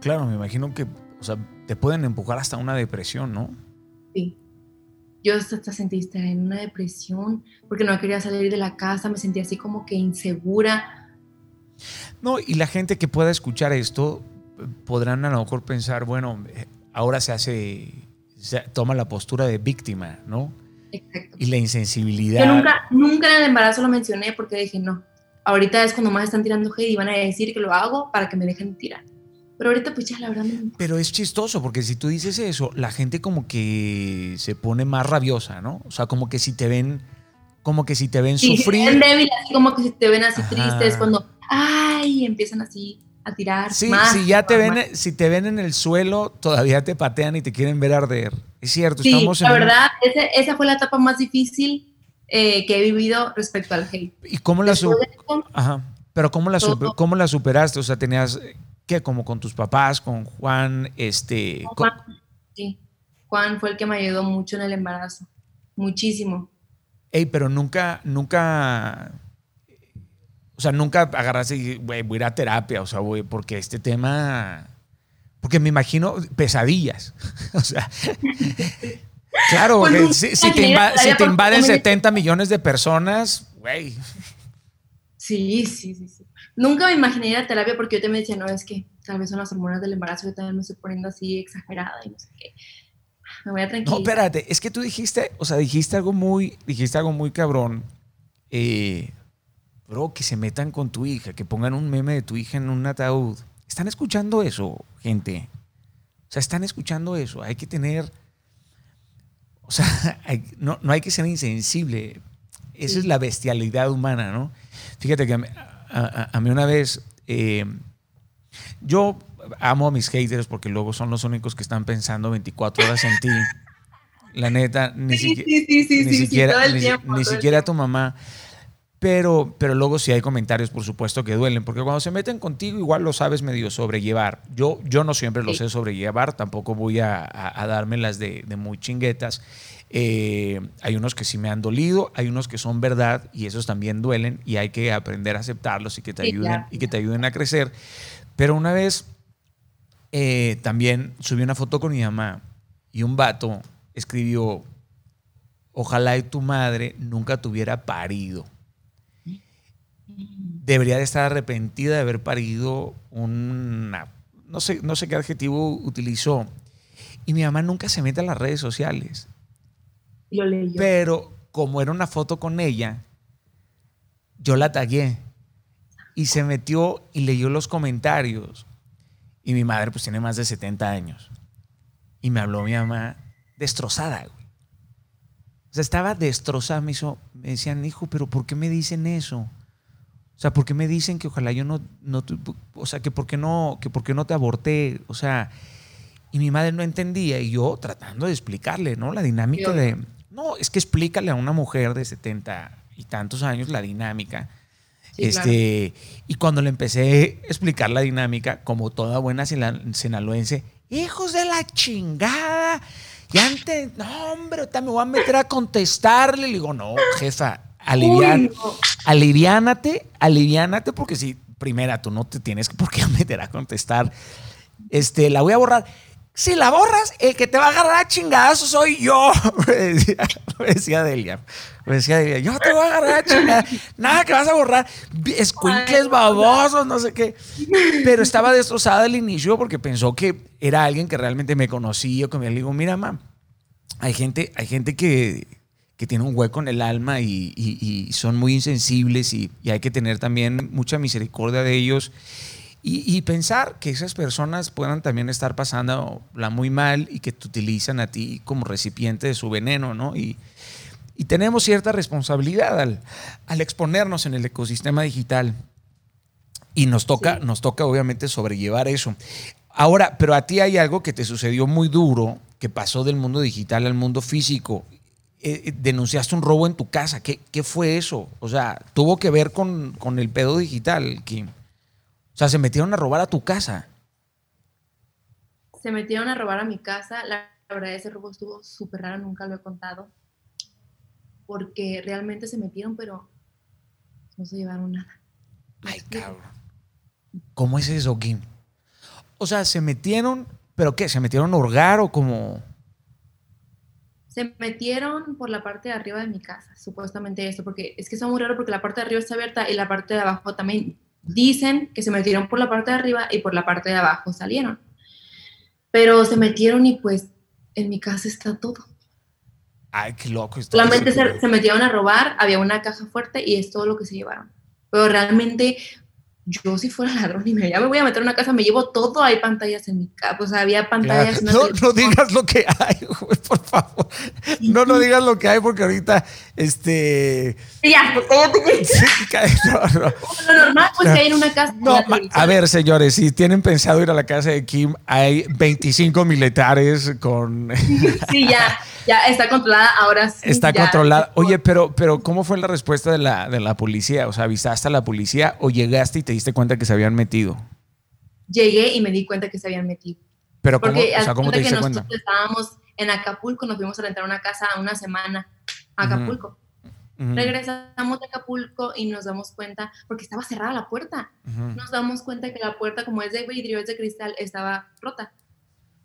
Claro, me imagino que, o sea, te pueden empujar hasta una depresión, ¿no? Sí yo hasta sentiste en una depresión porque no quería salir de la casa, me sentía así como que insegura. No, y la gente que pueda escuchar esto podrán a lo mejor pensar, bueno, ahora se hace, se toma la postura de víctima, ¿no? Exacto. Y la insensibilidad. Yo nunca, nunca en el embarazo lo mencioné porque dije, no, ahorita es cuando más están tirando hate y van a decir que lo hago para que me dejen tirar. Pero ahorita pues ya la verdad Pero es chistoso porque si tú dices eso, la gente como que se pone más rabiosa, ¿no? O sea, como que si te ven, como que si te ven sí, sufrir. Si débil, así como que si te ven así tristes, cuando, ay, empiezan así a tirar. Sí, si ya te ven, si te ven en el suelo, todavía te patean y te quieren ver arder. Es cierto, sí, estamos en la verdad, esa fue la etapa más difícil eh, que he vivido respecto al hate. ¿Y cómo la, Ajá. Pero ¿cómo la, ¿cómo la superaste? O sea, tenías ¿Qué? Como con tus papás, con Juan, este... Juan, sí. Juan fue el que me ayudó mucho en el embarazo. Muchísimo. Ey, pero nunca, nunca... O sea, nunca agarraste y, güey, voy a ir a terapia, o sea, güey, porque este tema... Porque me imagino pesadillas. o sea... claro, pues si, te, invaden 70 millones de personas, güey. Sí, sí, sí, sí nunca me imaginé ir a terapia porque yo también decía, no, es que tal vez son las hormonas del embarazo, yo también me estoy poniendo así exagerada y no sé qué. Me voy a tranquilizar. No, espérate, es que tú dijiste, o sea, dijiste algo muy, dijiste algo muy cabrón. Eh, bro, que se metan con tu hija, que pongan un meme de tu hija en un ataúd. ¿Están escuchando eso, gente? O sea, están escuchando eso. Hay que tener, o sea, no, no, hay que ser insensible. Esa es la bestialidad humana, ¿no? Fíjate que a, mí una vez, eh, yo amo a mis haters porque luego son los únicos que están pensando 24 horas en ti. La neta, ni, siquiera, ni, siquiera tu mamá. Pero, pero luego sí hay comentarios, por supuesto, que duelen, porque cuando se meten contigo igual lo sabes medio sobrellevar. Yo, yo no siempre lo sé sobrellevar, tampoco voy a, a, dármelas de, de, muy chinguetas. Eh, hay unos que sí me han dolido, hay unos que son verdad y esos también duelen y hay que aprender a aceptarlos y que te ayuden, y que te ayuden a crecer. Pero una vez eh, también subí una foto con mi mamá y un vato escribió, ojalá y tu madre nunca tuviera parido. Debería de estar arrepentida de haber parido una, no sé, no sé qué adjetivo utilizó. Y mi mamá nunca se mete a las redes sociales. Pero como era una foto con ella, yo la tagué y se metió y leyó los comentarios. Y mi madre pues tiene más de 70 años. Y me habló mi mamá destrozada, güey. O sea, estaba destrozada. Me, hizo, me decían, hijo, pero ¿por qué me dicen eso? O sea, ¿por qué me dicen que ojalá yo no, no o sea, que por qué no, que por qué no te aborté? O sea, y mi madre no entendía y yo tratando de explicarle, ¿no? La dinámica de, no, es que explícale a una mujer de 70 y tantos años la dinámica. este, Y cuando le empecé a explicar la dinámica, como toda buena sinaloense, hijos de la chingada, ya antes, no, hombre, me voy a meter a contestarle. Le digo, no, jefa, alivian, aliviánate, aliviánate, porque si, primera, tú no te tienes por qué meter a contestar. Este, la voy a borrar. Si la borras, el que te va a agarrar a chingazo soy yo. Me decía, me decía Delia. Me decía Delia, yo te voy a agarrar a chingazo. Nada que vas a borrar. Escuincles babosos, no sé qué. Pero estaba destrozada al inicio porque pensó que era alguien que realmente me conocía. Que me digo, mira, mamá, hay gente, hay gente que, que tiene un hueco en el alma y, y, son muy insensibles y, y hay que tener también mucha misericordia de ellos y, pensar que esas personas puedan también estar pasándola muy mal y que te utilizan a ti como recipiente de su veneno, ¿no? Y, tenemos cierta responsabilidad al, al, exponernos en el ecosistema digital. Y nos toca, nos toca obviamente sobrellevar eso. Ahora, pero a ti hay algo que te sucedió muy duro, que pasó del mundo digital al mundo físico. Eh, eh, denunciaste un robo en tu casa. ¿Qué, ¿Qué, fue eso? O sea, tuvo que ver con, con, el pedo digital, Kim. O sea, se metieron a robar a tu casa. Se metieron a robar a mi casa. La verdad, ese robo estuvo súper raro, nunca lo he contado. Porque realmente se metieron, pero no se llevaron nada. Ay, cabrón. ¿Cómo es eso, Kim? O sea, se metieron, pero ¿qué? ¿Se metieron a hurgar o como.? Se metieron por la parte de arriba de mi casa, supuestamente esto, porque es que es muy raro porque la parte de arriba está abierta y la parte de abajo también. Dicen que se metieron por la parte de arriba y por la parte de abajo salieron. Pero se metieron y pues en mi casa está todo. Ay, qué loco. Solamente se, se, metieron a robar, había una caja fuerte y es todo lo que se llevaron. Pero realmente yo si fuera ladrón y me, ya me voy a meter en una casa, me llevo todo, hay pantallas en mi casa, pues había pantallas. No, no digas lo que hay, por favor. No, no digas lo que hay porque ahorita, este... Ya, no, no. Lo normal, pues que hay en una casa. No, a ver, señores, si tienen pensado ir a la casa de Kim, hay 25 militares con... Sí, ya. Ya está controlada, ahora sí. Está controlada. Oye, pero, pero ¿cómo fue la respuesta de la, de la policía? O sea, ¿avisaste a la policía o llegaste y te diste cuenta que se habían metido? Llegué y me di cuenta que se habían metido. Pero ¿cómo, o sea, ¿cómo te diste cuenta? Nosotros estábamos en Acapulco, nos fuimos a rentar una casa una semana a Acapulco. Regresamos de Acapulco y nos damos cuenta, porque estaba cerrada la puerta, nos damos cuenta que la puerta, como es de vidrio, es de cristal, estaba rota.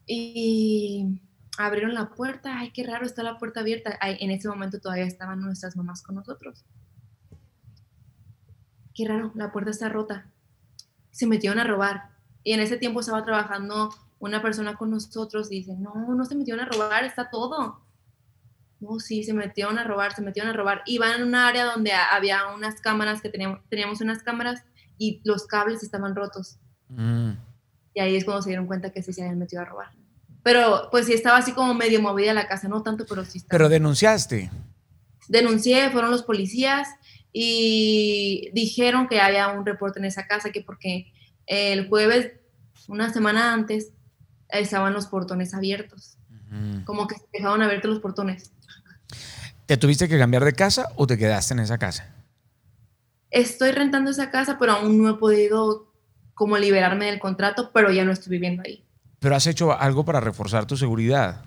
Y abrieron la puerta, ay, qué raro, está la puerta abierta. en ese momento todavía estaban nuestras mamás con nosotros. Qué raro, la puerta está rota. Se metieron a robar. Y en ese tiempo estaba trabajando una persona con nosotros y dice, no, no se metieron a robar, está todo. No, sí, se metieron a robar, se metieron a robar. Iban en un área donde había unas cámaras, que teníamos, teníamos unas cámaras y los cables estaban rotos. Mm. Y ahí es cuando se dieron cuenta que sí se habían metido a robar. Pero pues sí estaba así como medio movida la casa, no tanto, pero sí estaba. Pero denunciaste. Denuncié, fueron los policías y dijeron que había un reporte en esa casa, que porque el jueves, una semana antes, estaban los portones abiertos. Como que se dejaban abiertos los portones. ¿Te tuviste que cambiar de casa o te quedaste en esa casa? Estoy rentando esa casa, pero aún no he podido como liberarme del contrato, pero ya no estoy viviendo ahí. ¿Pero has hecho algo para reforzar tu seguridad?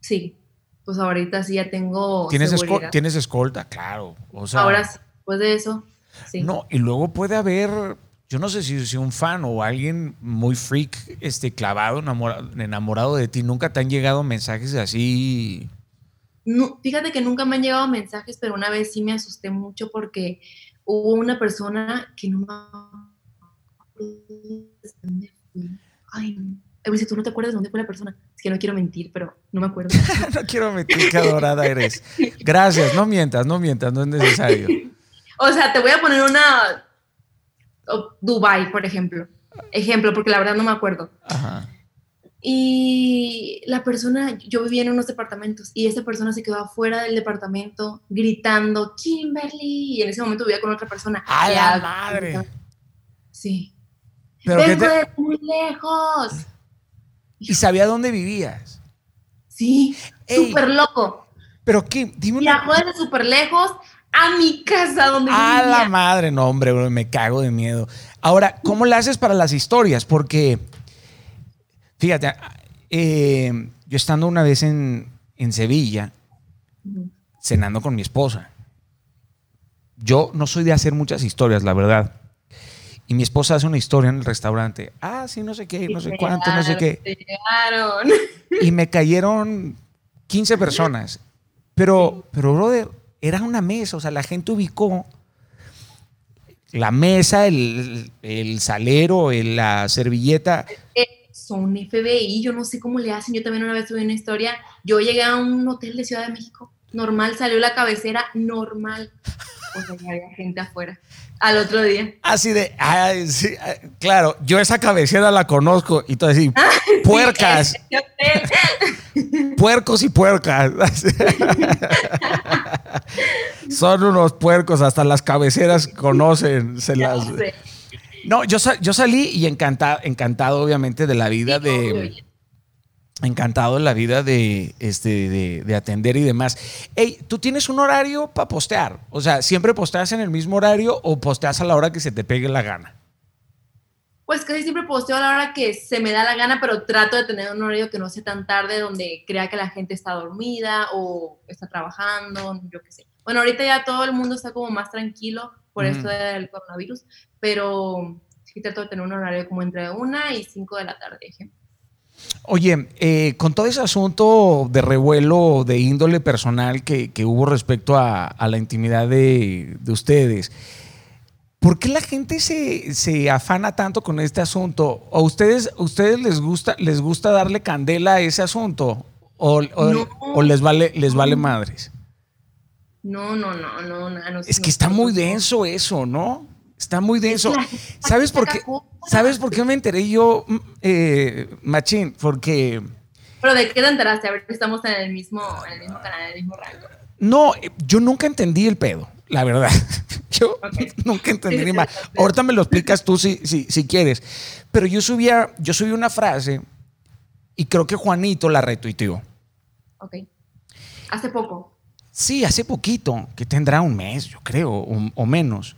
Sí, pues ahorita sí ya tengo. ¿Tienes, ¿tienes escolta? Claro. Ahora, después de eso, sí. No, y luego puede haber, yo no sé si, es un fan o alguien muy freak, este, clavado, enamorado, enamorado de ti. ¿Nunca te han llegado mensajes así? No, fíjate que nunca me han llegado mensajes, pero una vez sí me asusté mucho porque hubo una persona que no me... Ay, dice, ¿tú no te acuerdas de dónde fue la persona? Es que no quiero mentir, pero no me acuerdo. no quiero mentir, qué adorada eres. Gracias, no mientas, no mientas, no es necesario. o sea, te voy a poner una... Dubai, por ejemplo. Ejemplo, porque la verdad no me acuerdo. Ajá. Y la persona, yo vivía en unos departamentos y esa persona se quedó afuera del departamento gritando, Kimberly, y en ese momento vivía con otra persona. ¡A la madre! Sí. ¿Pero Vengo de muy lejos. ¿Y sabía dónde vivías? Sí, súper loco. ¿Pero qué? Dime una... Viajó desde súper lejos a mi casa donde A la madre, no, hombre, me cago de miedo. Ahora, ¿cómo le haces para las historias? Porque, fíjate, eh, yo estando una vez en, en Sevilla, cenando con mi esposa, yo no soy de hacer muchas historias, la verdad. Y mi esposa hace una historia en el restaurante. Ah, sí, no sé qué, no sé cuánto, no sé qué. Y me cayeron 15 personas. Pero, pero, brother, era una mesa. O sea, la gente ubicó la mesa, el, el salero, la servilleta. Son FBI, yo no sé cómo le hacen. Yo también una vez tuve una historia. Yo llegué a un hotel de Ciudad de México. Normal, salió la cabecera, normal. O sea, había gente afuera al otro día. Así de, sí, claro, yo esa cabecera la conozco y todo así, puercas. Puercos y puercas. Son unos puercos, hasta las cabeceras conocen, se las... No, yo, yo salí y encantado, encantado obviamente de la vida de... Encantado de la vida de, este, de, atender y demás. Hey, ¿tú tienes un horario para postear? O sea, ¿siempre posteas en el mismo horario o posteas a la hora que se te pegue la gana? Pues casi siempre posteo a la hora que se me da la gana, pero trato de tener un horario que no sea tan tarde, donde crea que la gente está dormida o está trabajando, yo qué sé. Bueno, ahorita ya todo el mundo está como más tranquilo por esto del coronavirus, pero sí trato de tener un horario como entre una y cinco de la tarde, ejemplo. Oye, eh, con todo ese asunto de revuelo de índole personal que, hubo respecto a, la intimidad de, ustedes, ¿por qué la gente se, afana tanto con este asunto? ¿O ustedes, ustedes les gusta, les gusta darle candela a ese asunto? ¿O, les vale, les vale madres? No, no, no, no. no es que está muy denso eso, ¿no? Está muy denso. ¿Sabes por qué? ¿Sabes por qué me enteré yo, mm, eh, Machín? Porque... ¿Pero de qué te enteraste? A ver, estamos en el mismo, en el mismo canal, en el mismo rango. No, yo nunca entendí el pedo, la verdad. Yo nunca entendí ni más. Ahorita me lo explicas tú si, si, si quieres. Pero yo subía, yo subí una frase y creo que Juanito la retuiteó. Ok. Hace poco. Sí, hace poquito, que tendrá un mes, yo creo, o menos.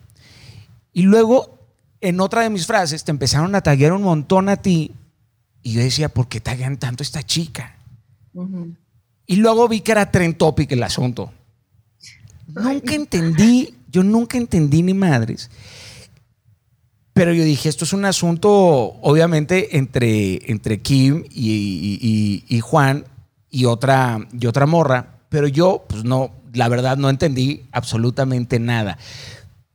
Y luego, en otra de mis frases, te empezaron a taguear un montón a ti. Y yo decía, ¿por qué taguean tanto a esta chica? Y luego vi que era trend topic el asunto. Nunca entendí, yo nunca entendí ni madres. Pero yo dije, esto es un asunto, obviamente, entre, entre Kim y, y, Juan y otra, y otra morra. Pero yo, pues no, la verdad no entendí absolutamente nada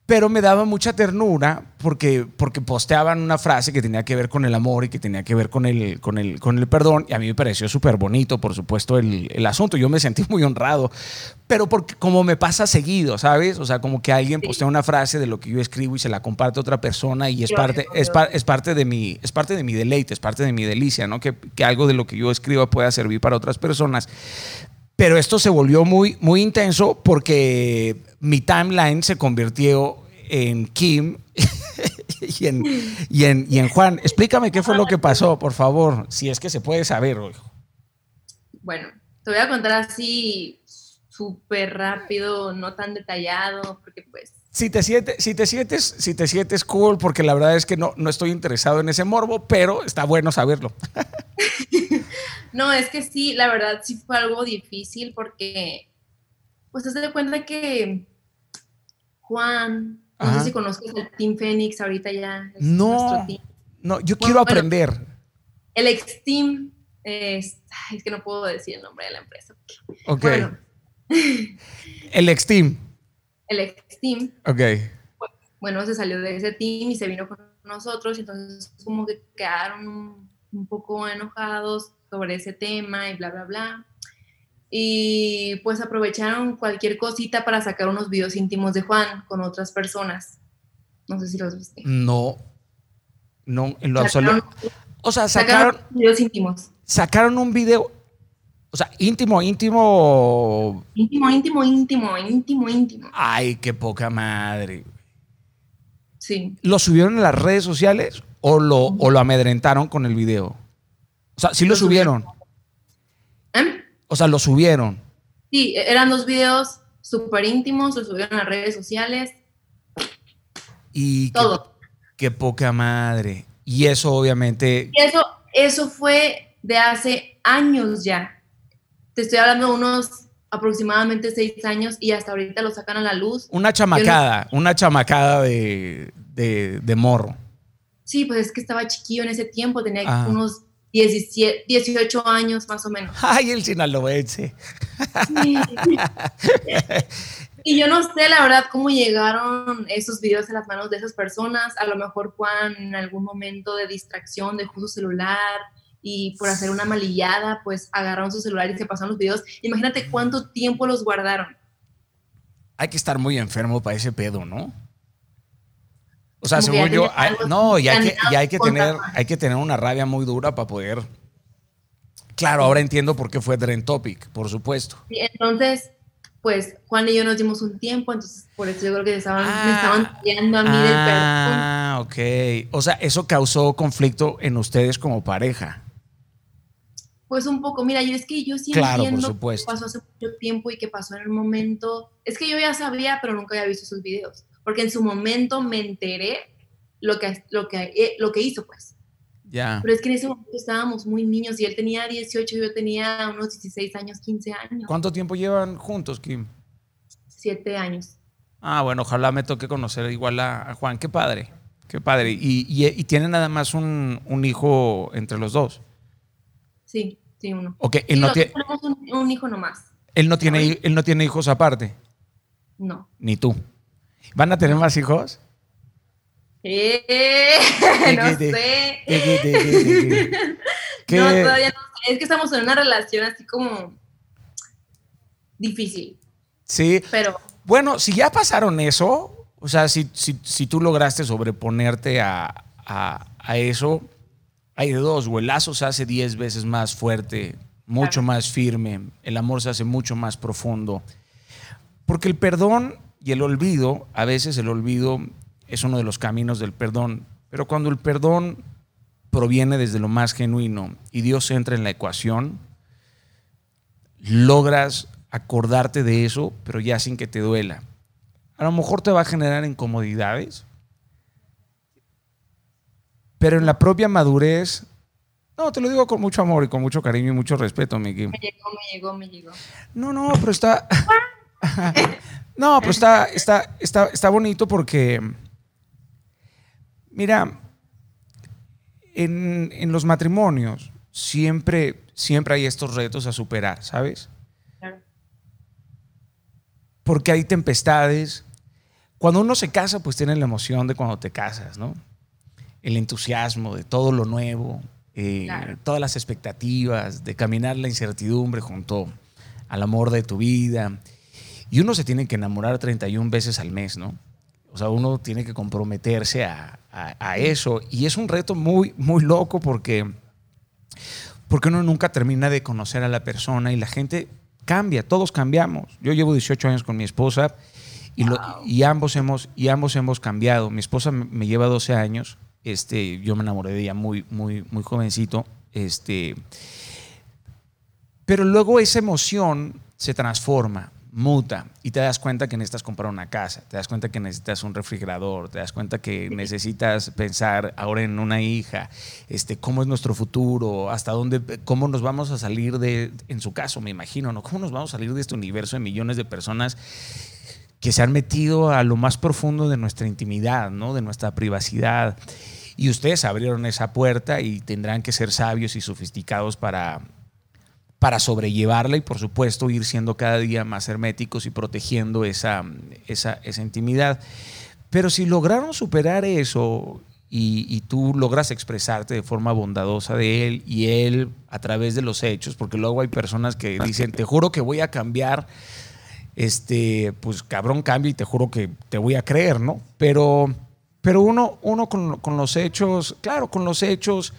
pero me daba mucha ternura porque, porque posteaban una frase que tenía que ver con el amor y que tenía que ver con el, con el, con el perdón. Y a mí me pareció súper bonito, por supuesto, el, el, asunto. Yo me sentí muy honrado, pero porque como me pasa seguido, ¿sabes? O sea, como que alguien postea una frase de lo que yo escribo y se la comparte a otra persona y es parte, es, es, parte, de mi, es parte de mi deleite, es parte de mi delicia, ¿no? Que, que algo de lo que yo escribo pueda servir para otras personas. Pero esto se volvió muy, muy intenso porque mi timeline se convirtió en Kim y, en, y, en, Juan. Explícame qué fue lo que pasó, por favor, si es que se puede saber. Bueno, te voy a contar así súper rápido, no tan detallado, porque pues... Si te, sientes, si, te sientes, si te sientes cool, porque la verdad es que no, no estoy interesado en ese morbo, pero está bueno saberlo. No, es que sí, la verdad sí fue algo difícil porque, pues te das cuenta que Juan, no sé si conozcas el Team Phoenix, ahorita ya. no, no, yo quiero aprender. el ex Team, es, es, que no puedo decir el nombre de la empresa. Ok. el ex Team. El ex Team. Ok. Bueno, se salió de ese team y se vino con nosotros, entonces como que quedaron un poco enojados sobre ese tema y bla, bla, bla. Y pues aprovecharon cualquier cosita para sacar unos videos íntimos de Juan con otras personas. No sé si los viste. No, no, en lo absoluto. O sea, sacaron, sacaron videos íntimos. Sacaron un video, o sea, íntimo, íntimo. Íntimo, íntimo, íntimo, íntimo, íntimo. Ay, qué poca madre. Sí. ¿Lo subieron en las redes sociales o lo, o lo amedrentaron con el video? O sea, sí lo, subieron. ¿Eh? O sea, lo subieron. Sí, e-, eran dos videos súper íntimos, lo subieron a redes sociales. Y todo. Qué, poca madre. Y eso obviamente... eso, eso fue de hace años ya. Te estoy hablando de unos aproximadamente seis años y hasta ahorita lo sacan a la luz. Una chamacada, una chamacada de, morro. Sí, pues es que estaba chiquillo en ese tiempo, tenía ah. unos 17, 18 años más o menos. Ay, el sinaloense. y yo no sé, la verdad, cómo llegaron esos videos a las manos de esas personas. A lo mejor Juan en algún momento de distracción dejó su celular y por hacer una malillada, pues agarraron su celular y se pasaron los videos. Imagínate cuánto tiempo los guardaron. Hay que estar muy enfermo para ese pedo, ¿no? O sea, según yo, no, y hay, que, hay, que tener, hay que tener una rabia muy dura para poder. Claro, ahora entiendo por qué fue Dren Topic, por supuesto. entonces, pues Juan y yo nos dimos un tiempo, entonces por eso yo creo que estaban, me estaban guiando a mí del perdón. Ah, ok. O sea, eso causó conflicto en ustedes como pareja. Pues un poco, mira, y es que yo sí entiendo que pasó hace mucho tiempo y que pasó en el momento. Es que yo ya sabía, pero nunca había visto sus videos, porque en su momento me enteré lo que, lo que, eh, lo que hizo, pues. Ya. Pero es que en ese momento estábamos muy niños y él tenía 18 y yo tenía unos 16 años, 15 años. ¿Cuánto tiempo llevan juntos, Kim? Siete años. Ah, bueno, ojalá me toque conocer igual a, Juan. Qué padre, qué padre. ¿Y, y, tienen nada más un, un hijo entre los dos? Sí, sí, uno. Ok, él no tiene. Un, hijo nomás. Él no, tiene, él no tiene hijos aparte. No. Ni tú. ¿Van a tener más hijos? Eh, no sé. no, todavía no sé. Es que estamos en una relación así como difícil. Sí. Pero. Bueno, si ya pasaron eso, o sea, si, si, si tú lograste sobreponerte a, a, a eso, hay de dos, o el lazo se hace diez veces más fuerte, mucho más firme, el amor se hace mucho más profundo. Porque el perdón y el olvido, a veces el olvido es uno de los caminos del perdón, pero cuando el perdón proviene desde lo más genuino y Dios entra en la ecuación, logras acordarte de eso, pero ya sin que te duela. A lo mejor te va a generar incomodidades, pero en la propia madurez, no, te lo digo con mucho amor y con mucho cariño y mucho respeto, Miki. Me llegó, me llegó, me llegó. No, no, pero está. no, pero está, está, está, está bonito porque. Mira, en, en, los matrimonios siempre, siempre hay estos retos a superar, ¿sabes? Claro. Porque hay tempestades. Cuando uno se casa, pues tiene la emoción de cuando te casas, ¿no? el entusiasmo de todo lo nuevo, eh, todas las expectativas, de caminar la incertidumbre junto al amor de tu vida. Y uno se tiene que enamorar 31 veces al mes, ¿no? O sea, uno tiene que comprometerse a, eso. Y es un reto muy, muy loco porque, porque uno nunca termina de conocer a la persona y la gente cambia, todos cambiamos. Yo llevo 18 años con mi esposa y, y, ambos, hemos, y ambos hemos cambiado. Mi esposa me lleva 12 años este, yo me enamoré de ella muy, muy, muy jovencito. Este, pero luego esa emoción se transforma, muta, y te das cuenta que necesitas comprar una casa, te das cuenta que necesitas un refrigerador, te das cuenta que necesitas pensar ahora en una hija, este, cómo es nuestro futuro, hasta dónde, cómo nos vamos a salir de, en su caso, me imagino, ¿no? ¿Cómo nos vamos a salir de este universo de millones de personas que se han metido a lo más profundo de nuestra intimidad, ¿no? De nuestra privacidad. Y ustedes abrieron esa puerta y tendrán que ser sabios y sofisticados para, para sobrellevarla y por supuesto ir siendo cada día más herméticos y protegiendo esa, esa, esa intimidad. Pero si lograron superar eso y, y, tú logras expresarte de forma bondadosa de él y él a través de los hechos, porque luego hay personas que dicen, te juro que voy a cambiar, este, pues cabrón cambia y te juro que te voy a creer, ¿no? Pero pero uno, uno con, los hechos, claro, con los hechos.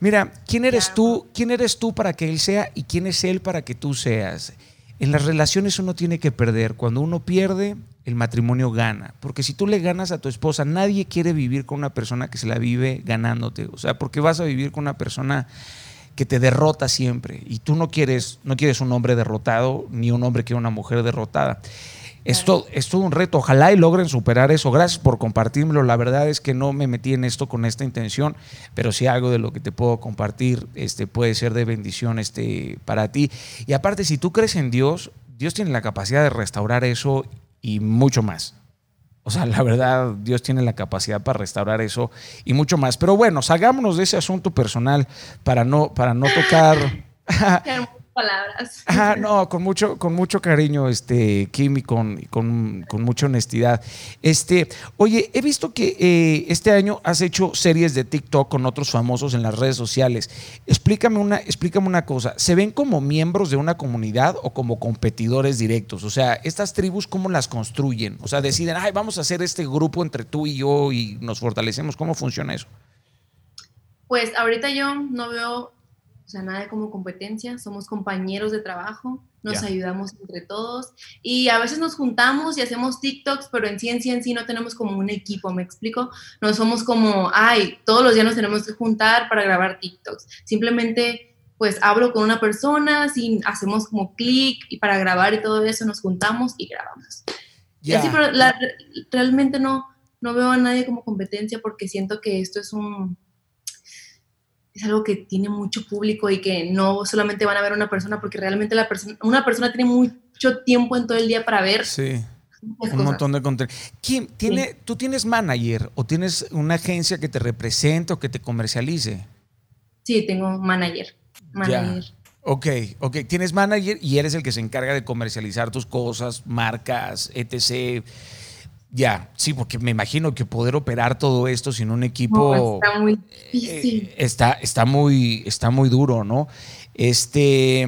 Mira, ¿quién eres tú? ¿Quién eres tú para que él sea y quién es él para que tú seas? En las relaciones uno tiene que perder. Cuando uno pierde, el matrimonio gana. Porque si tú le ganas a tu esposa, nadie quiere vivir con una persona que se la vive ganándote. O sea, porque vas a vivir con una persona que te derrota siempre. Y tú no quieres, no quieres un hombre derrotado, ni un hombre que una mujer derrotada. Esto es todo un reto. Ojalá y logren superar eso. Gracias por compartírmelo. La verdad es que no me metí en esto con esta intención, pero si algo de lo que te puedo compartir este, puede ser de bendición este, para ti. Y aparte, si tú crees en Dios, Dios tiene la capacidad de restaurar eso y mucho más. O sea, la verdad, Dios tiene la capacidad para restaurar eso y mucho más. Pero bueno, salgámonos de ese asunto personal para no, para no tocar palabras. Ah, no, con mucho, con mucho cariño, este, Kim, y con, con, mucha honestidad. Este, oye, he visto que eh, este año has hecho series de TikTok con otros famosos en las redes sociales. Explícame una, explícame una cosa. ¿Se ven como miembros de una comunidad o como competidores directos? O sea, estas tribus, ¿cómo las construyen? O sea, deciden, ay, vamos a hacer este grupo entre tú y yo y nos fortalecemos. ¿Cómo funciona eso? Pues ahorita yo no veo o sea, nada como competencia, somos compañeros de trabajo nos ayudamos entre todos y a veces nos juntamos y hacemos TikToks, pero en sí, en sí, en sí no tenemos como un equipo, ¿me explico? No somos como, ay, todos los días nos tenemos que juntar para grabar TikToks. Simplemente, pues hablo con una persona, sin, hacemos como clic y para grabar y todo eso nos juntamos y grabamos. Y así, pero realmente no, no veo a nadie como competencia porque siento que esto es un es algo que tiene mucho público y que no solamente van a ver una persona, porque realmente la persona, una persona tiene mucho tiempo en todo el día para ver. Sí. Un montón de contenido. tiene, ¿Tú tienes manager o tienes una agencia que te represente o que te comercialice? Sí, tengo manager. Manager. Ok, ok. Tienes manager y eres el que se encarga de comercializar tus cosas, marcas, etc. Ya, sí, porque me imagino que poder operar todo esto sin un equipo está muy difícil. Eh, está, está, muy, está muy duro, ¿no? Este,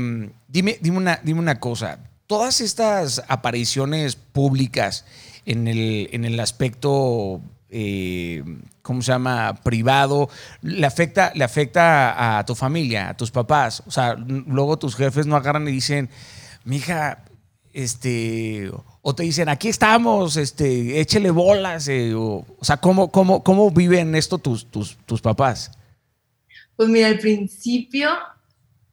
dime, dime, una, dime una cosa. Todas estas apariciones públicas en el, en el aspecto, eh, ¿cómo se llama? Privado, le afecta, le afecta a tu familia, a tus papás. O sea, luego tus jefes no agarran y dicen, mija, este, o te dicen, aquí estamos, este, échele bolas, eh, o, sea, ¿cómo, cómo, cómo viven esto tus, tus, tus papás? Pues mira, al principio,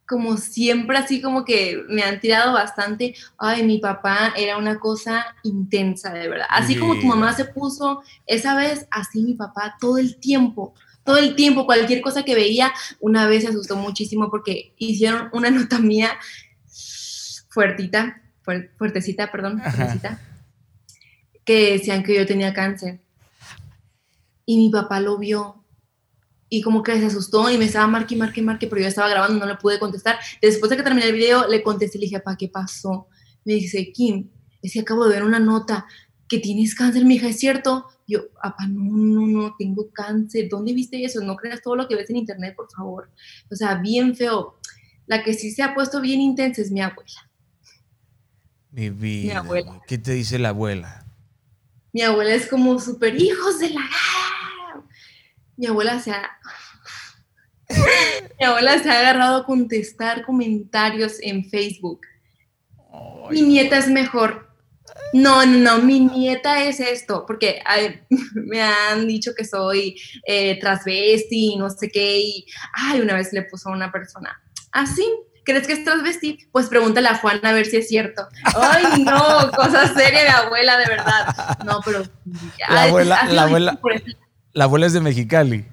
como siempre, así como que me han tirado bastante, ay, mi papá era una cosa intensa, de verdad. Así como tu mamá se puso esa vez, así mi papá todo el tiempo todo el tiempo, cualquier cosa que veía, una vez se asustó muchísimo porque hicieron una nota mía fuertita fuertecita, perdón, fuertecita, que decían que yo tenía cáncer. Y mi papá lo vio y como que se asustó y me estaba marque, marque, marque, pero yo estaba grabando, no le pude contestar. Después de que terminé el video, le contesté y le dije, papá, ¿qué pasó? Me dice, Kim, es que acabo de ver una nota que tienes cáncer, mi hija, ¿es cierto? Yo, papá, no, no, no, tengo cáncer. ¿Dónde viste eso? No creas todo lo que ves en internet, por favor. O sea, bien feo. La que sí se ha puesto bien intensa es mi abuela. Mi vida. ¿Qué te dice la abuela? Mi abuela es como super hijos de la Mi abuela se ha. Mi abuela se ha agarrado a contestar comentarios en Facebook. mi nieta es mejor. No, no, no, mi nieta es esto, porque me han dicho que soy eh, transvesti y no sé qué, y ay, una vez le puso a una persona así, ¿crees que estás vestido? Pues pregúntale a Juan a ver si es cierto. Ay, no, cosa seria de abuela, de verdad. No, pero... La abuela, la abuela, la abuela es de Mexicali.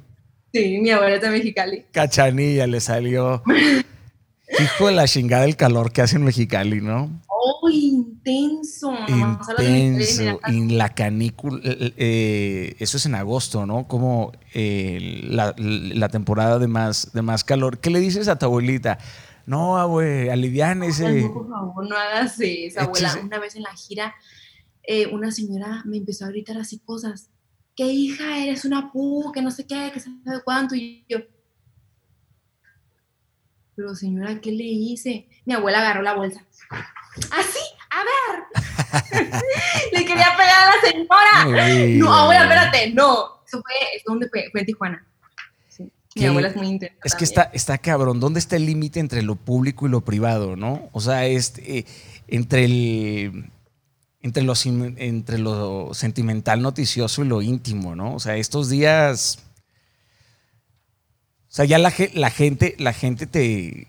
Sí, mi abuela es de Mexicali. Cachanilla le salió. Hijo de la chingada el calor que hace en Mexicali, ¿no? ¡Oh, intenso! Intenso. En la canícula. Eh, eso es en agosto, ¿no? Como eh, la, la, temporada de más, de más calor. ¿Qué le dices a tu abuelita? No, abue, aliviánese. No, por favor, no hagas eso, abuela. Una vez en la gira, eh, una señora me empezó a gritar así cosas. ¿Qué hija eres una pu? Que no sé qué, que sabe cuánto. Y yo, pero señora, ¿qué le hice? Mi abuela agarró la bolsa. Así, a ver. le quería pegar a la señora. No, abuela, espérate, no. Eso fue, ¿dónde fue? Fue en Tijuana. Mi abuela es muy intensa. Es que está, está cabrón. ¿Dónde está el límite entre lo público y lo privado, no? O sea, este, entre el. Entre lo, entre lo sentimental noticioso y lo íntimo, ¿no? O sea, estos días. O sea, ya la, la gente, la gente te,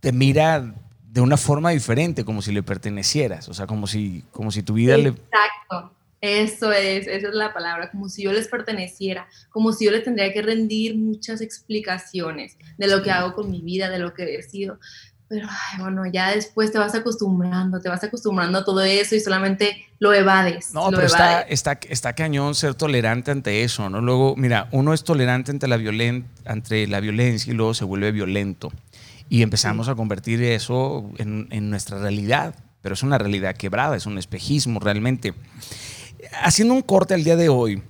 te mira de una forma diferente, como si le pertenecieras. O sea, como si, como si tu vida le. Exacto. Eso es, esa es la palabra, como si yo les perteneciera, como si yo les tendría que rendir muchas explicaciones de lo que hago con mi vida, de lo que he sido. Pero bueno, ya después te vas acostumbrando, te vas acostumbrando a todo eso y solamente lo evades. No, pero Está, está, está, cañón ser tolerante ante eso, ¿no? Luego, mira, uno es tolerante ante la, ante la violencia y luego se vuelve violento. Y empezamos a convertir eso en, en nuestra realidad, pero es una realidad quebrada, es un espejismo realmente haciendo un corte al día de hoy,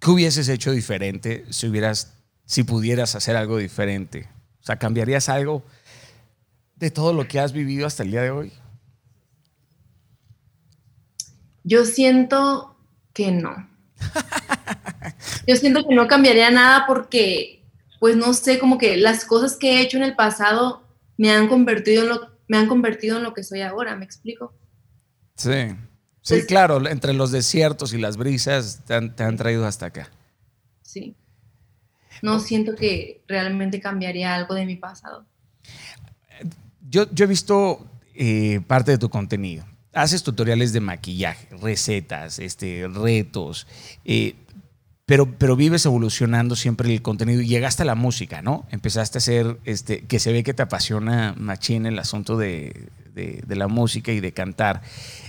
¿qué hubieses hecho diferente si hubieras, si pudieras hacer algo diferente? O sea, ¿cambiarías algo de todo lo que has vivido hasta el día de hoy? Yo siento que no. Yo siento que no cambiaría nada porque, pues no sé, como que las cosas que he hecho en el pasado me han convertido en lo, me han convertido en lo que soy ahora, ¿me explico? Sí, sí, pues claro, entre los desiertos y las brisas te han, traído hasta acá. Sí. No siento que realmente cambiaría algo de mi pasado. Yo, yo he visto eh, parte de tu contenido. Haces tutoriales de maquillaje, recetas, este, retos. Eh, pero, pero vives evolucionando siempre el contenido y llegaste a la música, ¿no? Empezaste a hacer, este, que se ve que te apasiona machín el asunto de, la música y de cantar.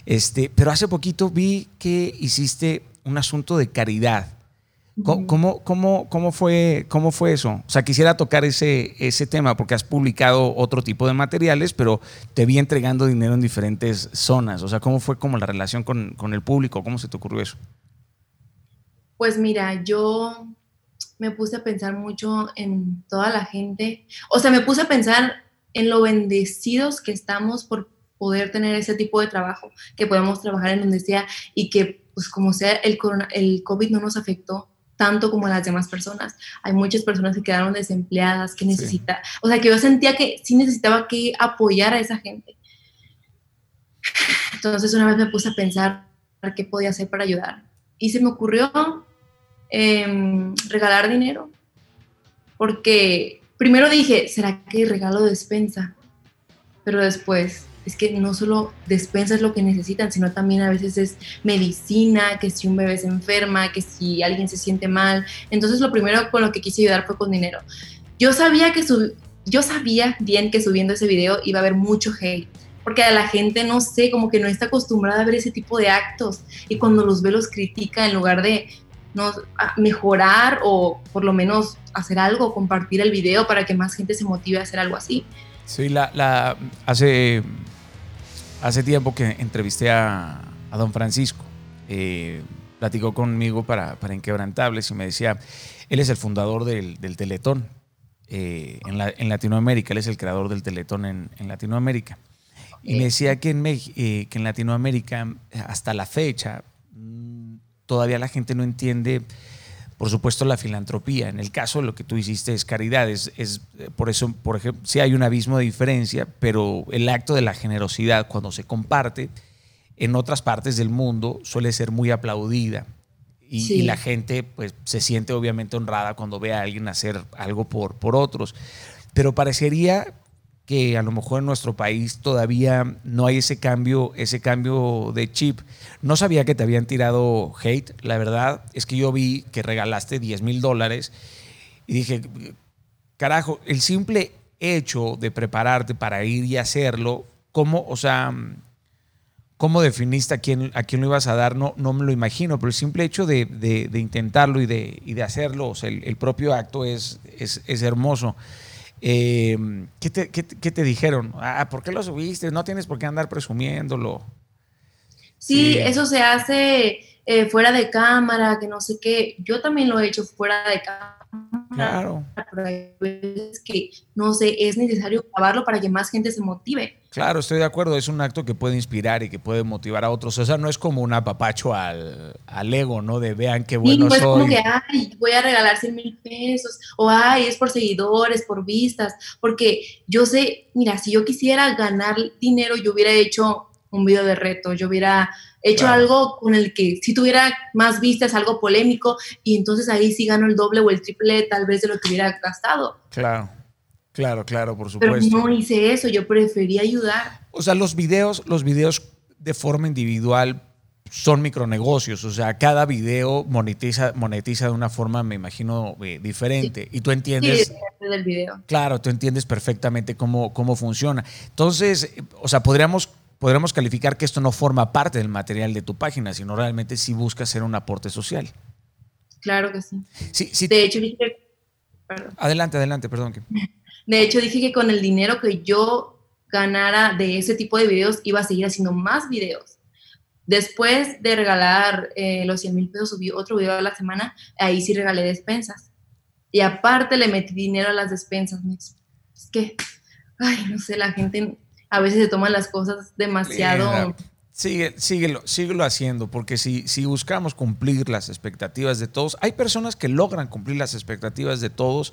Este, pero hace poquito vi que hiciste un asunto de caridad. ¿Cómo, cómo, cómo, fue, ¿Cómo fue eso? O sea, quisiera tocar ese, ese tema porque has publicado otro tipo de materiales, pero te vi entregando dinero en diferentes zonas. O sea, ¿cómo fue como la relación con, con el público? ¿Cómo se te ocurrió eso? Pues mira, yo me puse a pensar mucho en toda la gente, o sea, me puse a pensar en lo bendecidos que estamos por poder tener ese tipo de trabajo, que podemos trabajar en donde sea y que, pues como sea, el, el COVID no nos afectó tanto como a las demás personas. Hay muchas personas que quedaron desempleadas, que necesita, o sea, que yo sentía que sí necesitaba que apoyar a esa gente. Entonces una vez me puse a pensar qué podía hacer para ayudar. Y se me ocurrió Em, regalar dinero. Porque primero dije, ¿será que regalo despensa? Pero después, es que no solo despensa es lo que necesitan, sino también a veces es medicina, que si un bebé se enferma, que si alguien se siente mal. Entonces lo primero con lo que quise ayudar fue con dinero. Yo sabía que yo sabía bien que subiendo ese video iba a haber mucho hate, porque a la gente no sé, como que no está acostumbrada a ver ese tipo de actos y cuando los ve los critica en lugar de no, mejorar o por lo menos hacer algo, compartir el video para que más gente se motive a hacer algo así. Sí, la, la hace, hace tiempo que entrevisté a, a don Francisco. Eh, platicó conmigo para, para, Inquebrantables y me decía, él es el fundador del, del Teletón eh, en, la, en, Latinoamérica, él es el creador del Teletón en, en Latinoamérica. Y me decía que en, eh, que en Latinoamérica, hasta la fecha, todavía la gente no entiende, por supuesto, la filantropía. En el caso de lo que tú hiciste es caridad, es, eh, por eso, por ejemplo, sí hay un abismo de diferencia, pero el acto de la generosidad cuando se comparte en otras partes del mundo suele ser muy aplaudida. Y, la gente pues, se siente obviamente honrada cuando ve a alguien hacer algo por, por otros. Pero parecería que a lo mejor en nuestro país todavía no hay ese cambio, ese cambio de chip. No sabía que te habían tirado hate, la verdad es que yo vi que regalaste 10 mil dólares y dije, carajo, el simple hecho de prepararte para ir y hacerlo, ¿cómo, o sea, cómo definiste a quién, a quién lo ibas a dar? No, no me lo imagino, pero el simple hecho de, intentarlo y de, de hacerlo, sea, el, propio acto es, es, es hermoso. Eh, ¿qué, te, dijeron? Ah, ¿Por qué lo subiste? No tienes por qué andar presumiéndolo. Sí, eso se hace eh, fuera de cámara, que no sé qué. Yo también lo he hecho fuera de cámara. Claro. Pero hay veces que, no sé, es necesario grabarlo para que más gente se motive. Claro, estoy de acuerdo. Es un acto que puede inspirar y que puede motivar a otros. O sea, no es como un apapacho al, al ego, ¿no? De vean qué bueno no soy. es como que, ay, voy a regalar 100 mil pesos. O, ay, es por seguidores, por vistas. Porque yo sé, mira, si yo quisiera ganar dinero, yo hubiera hecho un video de reto. Yo hubiera hecho algo con el que si tuviera más vistas, algo polémico, y entonces ahí sí gano el doble o el triple tal vez de lo que hubiera gastado. Claro, claro, claro, por supuesto. Pero no hice eso, yo preferí ayudar. O sea, los videos, los videos de forma individual son micronegocios, o sea, cada video monetiza, monetiza de una forma, me imagino, eh, diferente. Y tú entiendes. Sí, del video. Claro, tú entiendes perfectamente cómo, cómo funciona. Entonces, o sea, podríamos podremos calificar que esto no forma parte del material de tu página, sino realmente sí busca hacer un aporte social. Claro que sí. sí, sí. De hecho, dije Adelante, adelante, perdón. De hecho, dije que con el dinero que yo ganara de ese tipo de videos, iba a seguir haciendo más videos. Después de regalar eh, los 100 mil pesos, subí otro video a la semana, ahí sí regalé despensas. Y aparte le metí dinero a las despensas. Es que, ay, no sé, la gente a veces se toman las cosas demasiado... Sigue, síguelo, síguelo haciendo, porque si, si buscamos cumplir las expectativas de todos, hay personas que logran cumplir las expectativas de todos,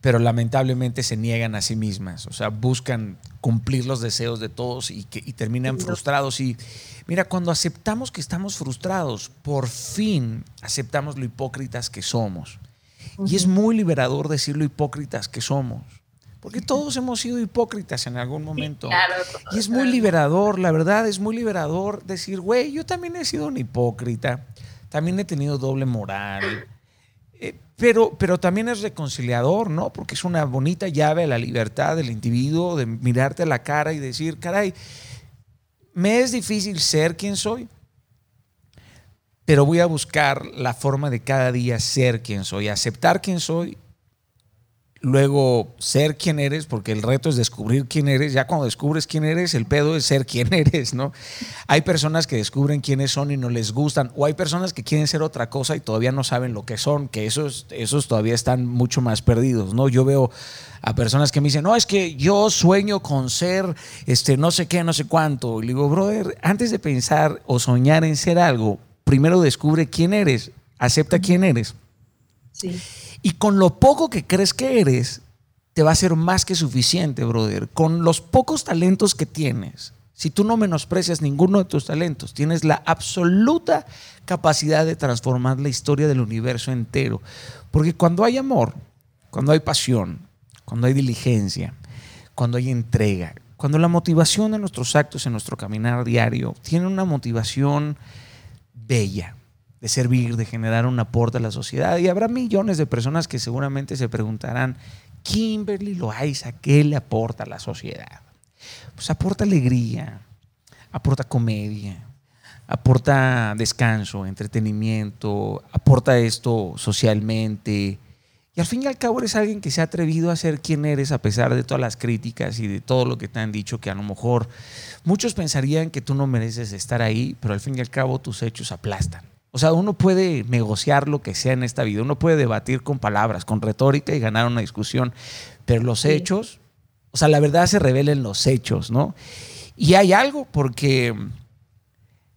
pero lamentablemente se niegan a sí mismas, o sea, buscan cumplir los deseos de todos y, que, terminan frustrados. Y mira, cuando aceptamos que estamos frustrados, por fin aceptamos lo hipócritas que somos. Y es muy liberador decir lo hipócritas que somos. Porque todos hemos sido hipócritas en algún momento. y es muy liberador, la verdad, es muy liberador decir, güey, yo también he sido un hipócrita, también he tenido doble moral, pero, pero también es reconciliador, ¿no? Porque es una bonita llave a la libertad del individuo, de mirarte a la cara y decir, caray, me es difícil ser quien soy, pero voy a buscar la forma de cada día ser quien soy, aceptar quien soy luego ser quien eres, porque el reto es descubrir quién eres. Ya cuando descubres quién eres, el pedo es ser quien eres, ¿no? Hay personas que descubren quiénes son y no les gustan, o hay personas que quieren ser otra cosa y todavía no saben lo que son, que esos, esos todavía están mucho más perdidos, ¿no? Yo veo a personas que me dicen, no, es que yo sueño con ser este, no sé qué, no sé cuánto. Y le digo, brother, antes de pensar o soñar en ser algo, primero descubre quién eres, acepta quién eres. Sí. Y con lo poco que crees que eres, te va a ser más que suficiente, brother. Con los pocos talentos que tienes, si tú no menosprecias ninguno de tus talentos, tienes la absoluta capacidad de transformar la historia del universo entero. Porque cuando hay amor, cuando hay pasión, cuando hay diligencia, cuando hay entrega, cuando la motivación de nuestros actos en nuestro caminar diario tiene una motivación bella, de servir, de generar un aporte a la sociedad. Y habrá millones de personas que seguramente se preguntarán, Kimberly Loaiza, ¿qué le aporta a la sociedad? Pues aporta alegría, aporta comedia, aporta descanso, entretenimiento, aporta esto socialmente. Y al fin y al cabo eres alguien que se ha atrevido a ser quien eres a pesar de todas las críticas y de todo lo que te han dicho que a lo mejor muchos pensarían que tú no mereces estar ahí, pero al fin y al cabo tus hechos aplastan. O sea, uno puede negociar lo que sea en esta vida, uno puede debatir con palabras, con retórica y ganar una discusión, pero los hechos, o sea, la verdad se revela en los hechos, ¿no? Y hay algo porque,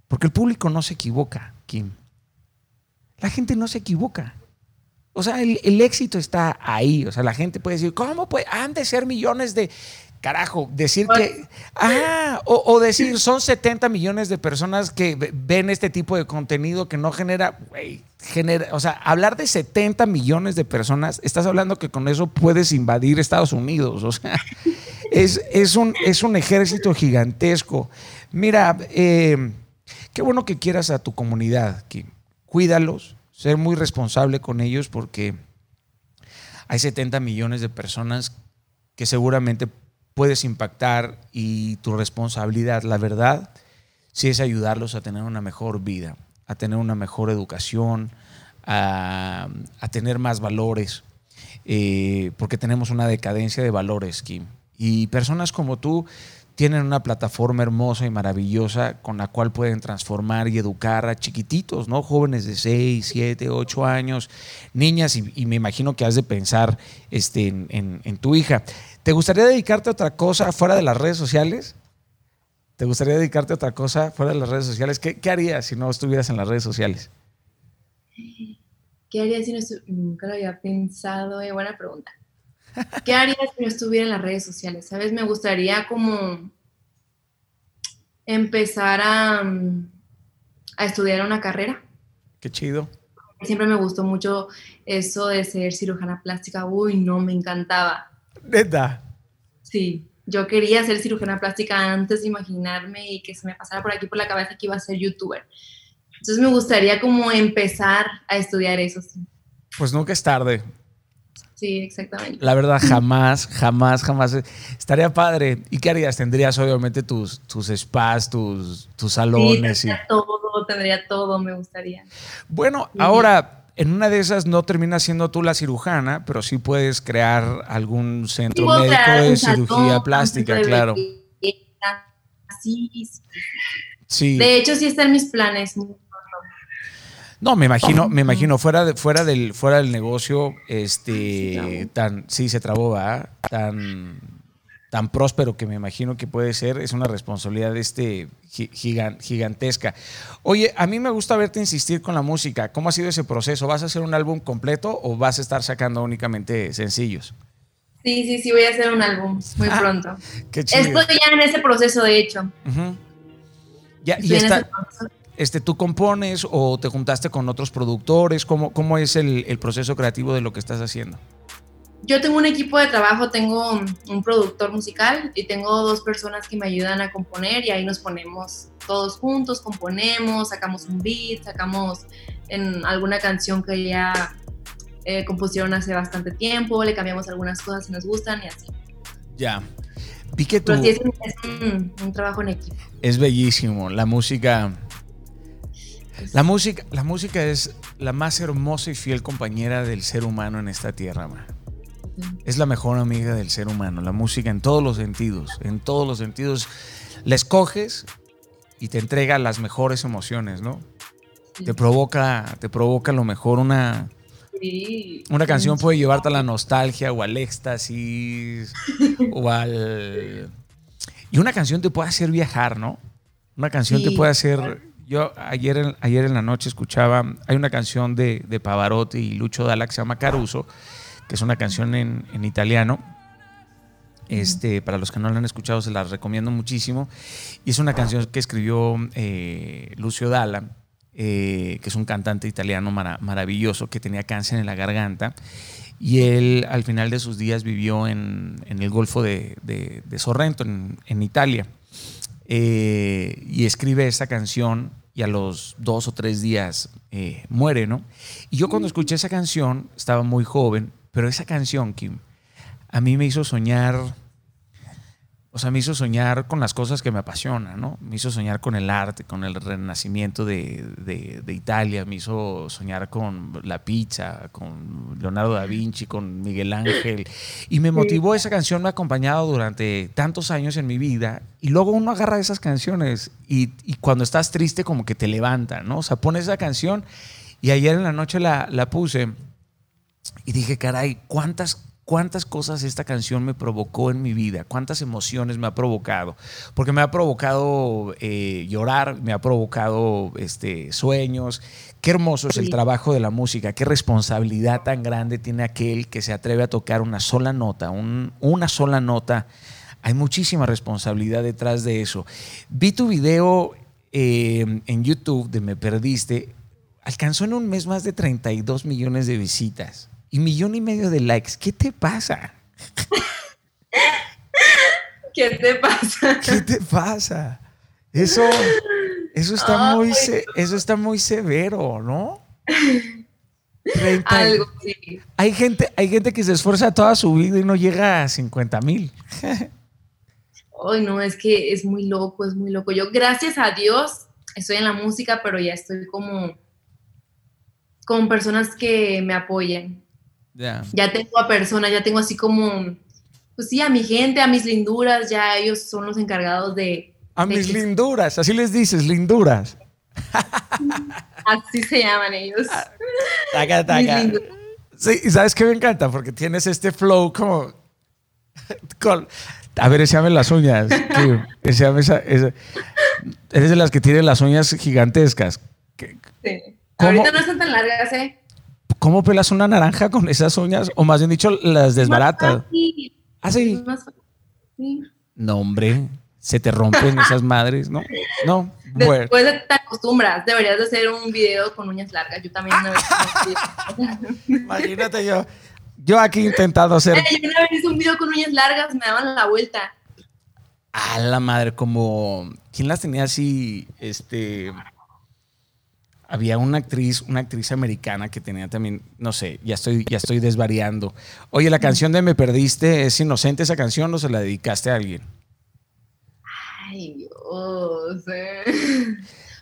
porque el público no se equivoca, Kim. La gente no se equivoca. O sea, el, el, éxito está ahí. O sea, la gente puede decir, ¿cómo puede? Han de ser millones de, Carajo, decir que. Ah, o, decir, son 70 millones de personas que ven este tipo de contenido que no genera. genera o sea, hablar de 70 millones de personas, estás hablando que con eso puedes invadir Estados Unidos. O sea, es, es, un, es un ejército gigantesco. Mira, eh, qué bueno que quieras a tu comunidad, que cuídalos, ser muy responsable con ellos porque hay 70 millones de personas que seguramente puedes impactar y tu responsabilidad, la verdad, sí es ayudarlos a tener una mejor vida, a tener una mejor educación, a, tener más valores, eh, porque tenemos una decadencia de valores, Kim. Y personas como tú tienen una plataforma hermosa y maravillosa con la cual pueden transformar y educar a chiquititos, ¿no? Jóvenes de 6, 7, 8 años, niñas, y, me imagino que has de pensar este, en tu hija. ¿Te gustaría dedicarte a otra cosa fuera de las redes sociales? ¿Te gustaría dedicarte a otra cosa fuera de las redes sociales? ¿Qué, harías si no estuvieras en las redes sociales? ¿Qué haría si no Nunca lo había pensado. Eh, buena pregunta. ¿Qué haría si no estuviera en las redes sociales? ¿Sabes? Me gustaría como empezar a, a estudiar una carrera. Qué chido. Siempre me gustó mucho eso de ser cirujana plástica. Uy, no, me encantaba. ¿Neta? Sí, yo quería ser cirujana plástica antes de imaginarme y que se me pasara por aquí por la cabeza que iba a ser youtuber. Entonces me gustaría como empezar a estudiar eso. Pues nunca es tarde. Sí, exactamente. La verdad, jamás, jamás, jamás. Estaría padre. ¿Y qué harías? Tendrías obviamente tus, tus spas, tus, tus salones. Sí, tendría todo, tendría todo, me gustaría. Bueno, ahora en una de esas no terminas siendo tú la cirujana, pero sí puedes crear algún centro médico de cirugía plástica, claro. Sí, De hecho, sí están mis planes. No, me imagino, me imagino, fuera, de, fuera, del, fuera del negocio, este, tan, sí se trabó, ¿verdad? Tan tan próspero que me imagino que puede ser, es una responsabilidad este gigantesca. Oye, a mí me gusta verte insistir con la música. ¿Cómo ha sido ese proceso? ¿Vas a hacer un álbum completo o vas a estar sacando únicamente sencillos? Sí, sí, sí, voy a hacer un álbum muy ah, pronto. Qué chido. Estoy ya en ese proceso, de hecho. Ya, y está, este, ¿Tú compones o te juntaste con otros productores? ¿Cómo, cómo es el, el, proceso creativo de lo que estás haciendo? Yo tengo un equipo de trabajo, tengo un productor musical y tengo dos personas que me ayudan a componer y ahí nos ponemos todos juntos, componemos, sacamos un beat, sacamos en alguna canción que ya eh, compusieron hace bastante tiempo, le cambiamos algunas cosas si nos gustan y así. Ya. Vi que tú... es, un, trabajo en equipo. Es bellísimo. La música. La música, la música es la más hermosa y fiel compañera del ser humano en esta tierra, Es la mejor amiga del ser humano, la música en todos los sentidos, en todos los sentidos. La escoges y te entrega las mejores emociones, ¿no? Te provoca, te provoca lo mejor una, una canción puede llevarte a la nostalgia o al éxtasis o al... Y una canción te puede hacer viajar, ¿no? Una canción te puede hacer... Yo ayer, ayer en la noche escuchaba, hay una canción de, de Pavarotti y Lucho Dalla que se llama Caruso, que es una canción en, italiano. Este, para los que no la han escuchado, se la recomiendo muchísimo. Y es una canción que escribió eh, Lucio Dalla eh, que es un cantante italiano maravilloso que tenía cáncer en la garganta. Y él al final de sus días vivió en, el Golfo de, Sorrento, en, Italia. Eh, y escribe esa canción y a los dos o tres días eh, muere, ¿no? Y yo cuando escuché esa canción, estaba muy joven, pero esa canción, Kim, a mí me hizo soñar o sea, me hizo soñar con las cosas que me apasionan, ¿no? Me hizo soñar con el arte, con el renacimiento de, de, Italia, me hizo soñar con la pizza, con Leonardo da Vinci, con Miguel Ángel. Y me motivó esa canción, me ha acompañado durante tantos años en mi vida. Y luego uno agarra esas canciones y, y cuando estás triste como que te levanta, ¿no? O sea, pones esa canción y ayer en la noche la, la puse y dije, caray, ¿cuántas cuántas cosas esta canción me provocó en mi vida, cuántas emociones me ha provocado, porque me ha provocado eh, llorar, me ha provocado este, sueños. Qué hermoso es el trabajo de la música, qué responsabilidad tan grande tiene aquel que se atreve a tocar una sola nota, una sola nota. Hay muchísima responsabilidad detrás de eso. Vi tu video eh, en YouTube de Me Perdiste, alcanzó en un mes más de 32 millones de visitas y millón y medio de likes. ¿Qué te pasa? ¿Qué te pasa? ¿Qué te pasa? Eso, eso, está, muy, eso está muy severo, ¿no? Algo, sí. Hay gente, hay gente que se esfuerza toda su vida y no llega a 50 mil. Ay, no, es que es muy loco, es muy loco. Yo, gracias a Dios, estoy en la música, pero ya estoy como con personas que me apoyen. Ya tengo a personas, ya tengo así como, pues sí, a mi gente, a mis linduras, ya ellos son los encargados de... A mis linduras, así les dices, linduras. Así se llaman ellos. Taca, taca. Sí, y sabes qué me encanta, porque tienes este flow como... a ver, enséame las uñas. Eres de las que tienen las uñas gigantescas. Sí. Ahorita no están tan largas, ¿eh? ¿Cómo pelas una naranja con esas uñas? O más bien dicho, las desbaratas. ¿Ah, sí? No, hombre, se te rompen esas madres, ¿no? No. Después te acostumbras, deberías de hacer un video con uñas largas. Yo también una vez. Imagínate yo. Yo aquí he intentado hacer. Yo una vez hice un video con uñas largas, me daban la vuelta. A la madre, como. ¿Quién las tenía así? Este había una actriz, una actriz americana que tenía también, no sé, ya estoy, ya estoy desvariando. Oye, la canción de Me Perdiste, ¿es inocente esa canción o se la dedicaste a alguien? Ay, Dios.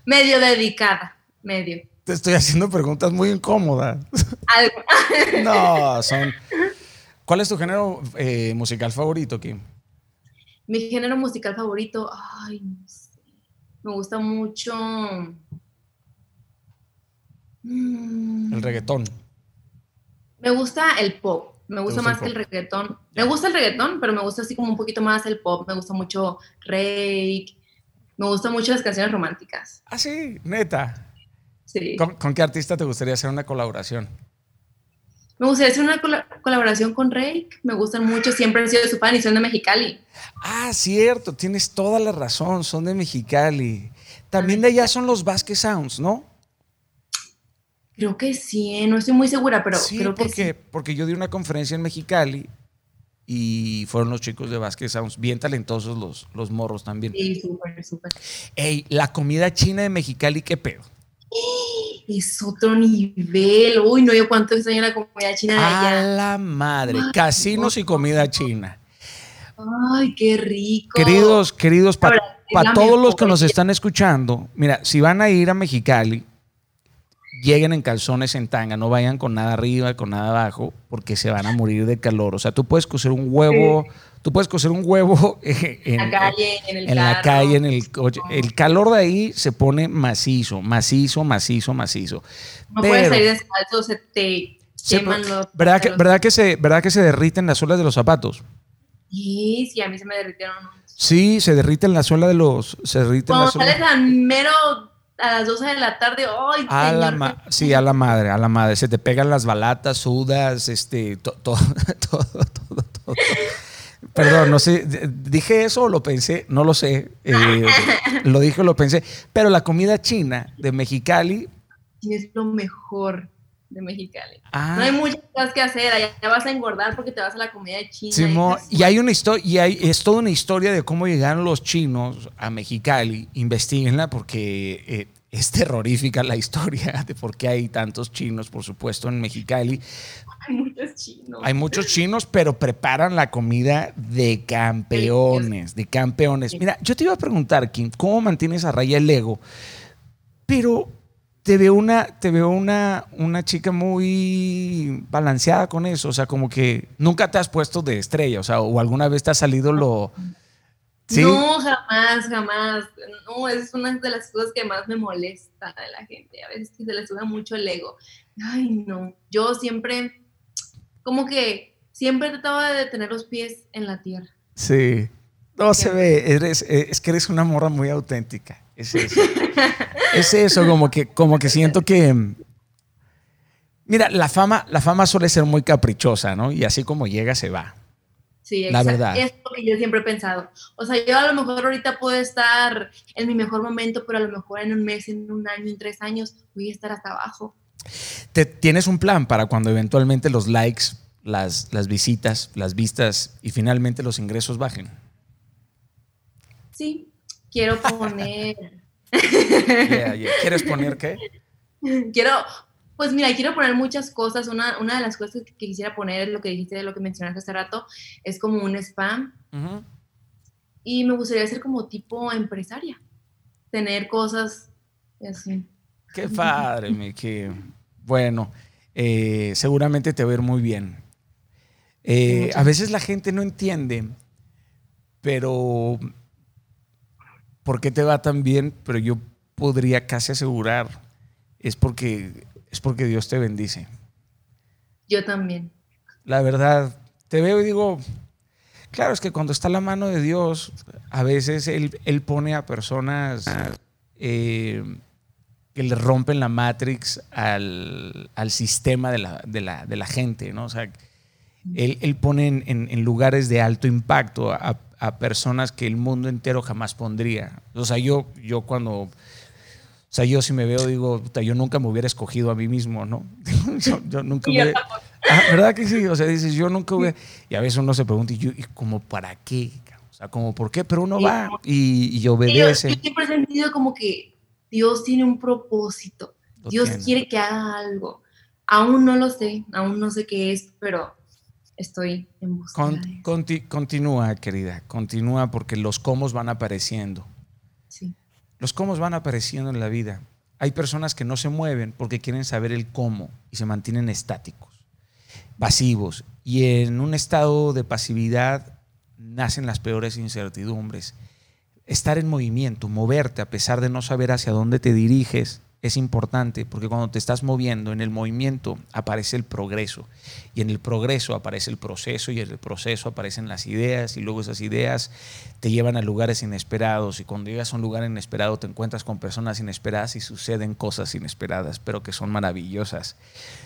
medio dedicada, medio. Te estoy haciendo preguntas muy incómodas. no, son. ¿Cuál es tu género eh, musical favorito, Kim? Mi género musical favorito, ay, no sé. Me gusta mucho Mm. El reggaetón. Me gusta el pop. Me gusta más que el reggaetón. Me gusta el reggaetón, pero me gusta así como un poquito más el pop. Me gusta mucho Rake. Me gustan mucho las canciones románticas. Ah, sí, neta. Sí. ¿Con, qué artista te gustaría hacer una colaboración? Me gustaría hacer una colaboración con Rake. Me gustan mucho, siempre he sido su fan y son de Mexicali. Ah, cierto, tienes toda la razón, son de Mexicali. También de allá son los Vasquez Sounds, ¿no? Creo que sí, ¿eh? no estoy muy segura, pero creo que sí. Porque yo di una conferencia en Mexicali y fueron los chicos de Sounds, bien talentosos los, los morros también. Sí, súper, súper. Ey, la comida china de Mexicali, ¿qué pedo? Es otro nivel. Uy, no, yo cuánto extraño la comida china de allá. A la madre, casinos y comida china. Ay, qué rico. Queridos, queridos, para todos los que nos están escuchando, mira, si van a ir a Mexicali, lleguen en calzones en tanga, no vayan con nada arriba, con nada abajo, porque se van a morir de calor. O sea, tú puedes cocer un huevo, tú puedes cocer un huevo en, la calle, en, el en la calle, en el coche. El calor de ahí se pone macizo, macizo, macizo, macizo. No puedes salir descalzo, se te queman los... ¿verdad que, ¿verdad, que se, ¿Verdad que se derriten las suelas de los zapatos? Sí, sí, a mí se me derritieron. Sí, se derriten la suela de los... Se derriten Cuando sales a mero a las 12 de la tarde, ¡ay, a la Sí, a la madre, a la madre. Se te pegan las balatas, sudas, este, todo, todo, todo, todo. Perdón, no sé, dije eso o lo pensé, no lo sé. Eh, lo dije o lo pensé. Pero la comida china de Mexicali. Es lo mejor de Mexicali. No hay ah. muchas cosas que hacer, allá vas a engordar porque te vas a la comida china. y hay una historia, y hay, es toda una historia de cómo llegaron los chinos a Mexicali, investiguenla porque eh, es terrorífica la historia de por qué hay tantos chinos, por supuesto, en Mexicali. Hay muchos chinos. Hay muchos chinos, pero preparan la comida de campeones, de campeones. Mira, yo te iba a preguntar, Kim, ¿cómo mantienes a raya el ego? Pero te veo una, te veo una, una chica muy balanceada con eso. O sea, como que nunca te has puesto de estrella. O sea, o alguna vez te ha salido lo. No, jamás, jamás. No, es una de las cosas que más me molesta de la gente. A veces que se le sube mucho el ego. Ay, no. Yo siempre, como que siempre trataba de tener los pies en la tierra. Sí. No se ve, eres, es que eres una morra muy auténtica. Es eso. es eso, como que, como que siento que. Mira, la fama, la fama suele ser muy caprichosa, ¿no? Y así como llega, se va. Sí, la verdad. Es lo que yo siempre he pensado. O sea, yo a lo mejor ahorita puedo estar en mi mejor momento, pero a lo mejor en un mes, en un año, en tres años, voy a estar hasta abajo. ¿Te, ¿Tienes un plan para cuando eventualmente los likes, las, las visitas, las vistas y finalmente los ingresos bajen? Sí, quiero poner... ¿Quieres poner qué? Quiero, pues mira, quiero poner muchas cosas. Una, una de las cosas que quisiera poner es lo que dijiste, lo que mencionaste hace rato, es como un spam. Y me gustaría ser como tipo empresaria, tener cosas así. Qué padre, mi que bueno, eh, seguramente te va a ir muy bien. Eh, a veces la gente no entiende, pero ¿por qué te va tan bien? Pero yo podría casi asegurar, es porque, es porque Dios te bendice. Yo también. La verdad, te veo y digo, claro, es que cuando está la mano de Dios, a veces Él, pone a personas eh, que le rompen la matrix al, sistema de la, gente, ¿no? O sea, Él, pone en, lugares de alto impacto a, a personas que el mundo entero jamás pondría. O sea, yo, yo cuando, o sea, yo si me veo, digo, yo nunca me hubiera escogido a mí mismo, ¿no? yo, nunca hubiera... Ah, ¿Verdad que sí? O sea, dices, yo nunca hubiera... Y a veces uno se pregunta, ¿y, yo, ¿y como para qué? O sea, como por qué, pero uno va y, y obedece. Yo, yo, siempre he sentido como que Dios tiene un propósito. Dios quiere que haga algo. Aún no lo sé, aún no sé qué es, pero estoy en busca Continúa, querida, continúa porque los cómo van apareciendo. Sí. Los cómo van apareciendo en la vida. Hay personas que no se mueven porque quieren saber el cómo y se mantienen estáticos, pasivos. Y en un estado de pasividad nacen las peores incertidumbres. Estar en movimiento, moverte a pesar de no saber hacia dónde te diriges, es importante porque cuando te estás moviendo, en el movimiento aparece el progreso. Y en el progreso aparece el proceso y en el proceso aparecen las ideas y luego esas ideas te llevan a lugares inesperados. Y cuando llegas a un lugar inesperado te encuentras con personas inesperadas y suceden cosas inesperadas, pero que son maravillosas.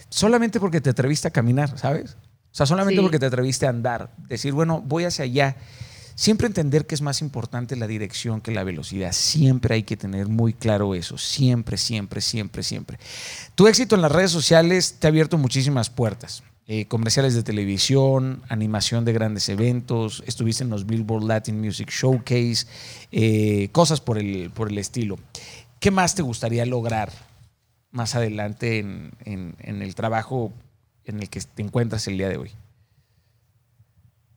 Solamente porque te atreviste a caminar, ¿sabes? O sea, solamente porque te atreviste a andar, decir, bueno, voy hacia allá Siempre entender que es más importante la dirección que la velocidad. Siempre hay que tener muy claro eso. Siempre, siempre, siempre, siempre. Tu éxito en las redes sociales te ha abierto muchísimas puertas. Eh, comerciales de televisión, animación de grandes eventos, estuviste en los Billboard Latin Music Showcase, eh, cosas por el, por el estilo. ¿Qué más te gustaría lograr más adelante en el trabajo en el que te encuentras el día de hoy?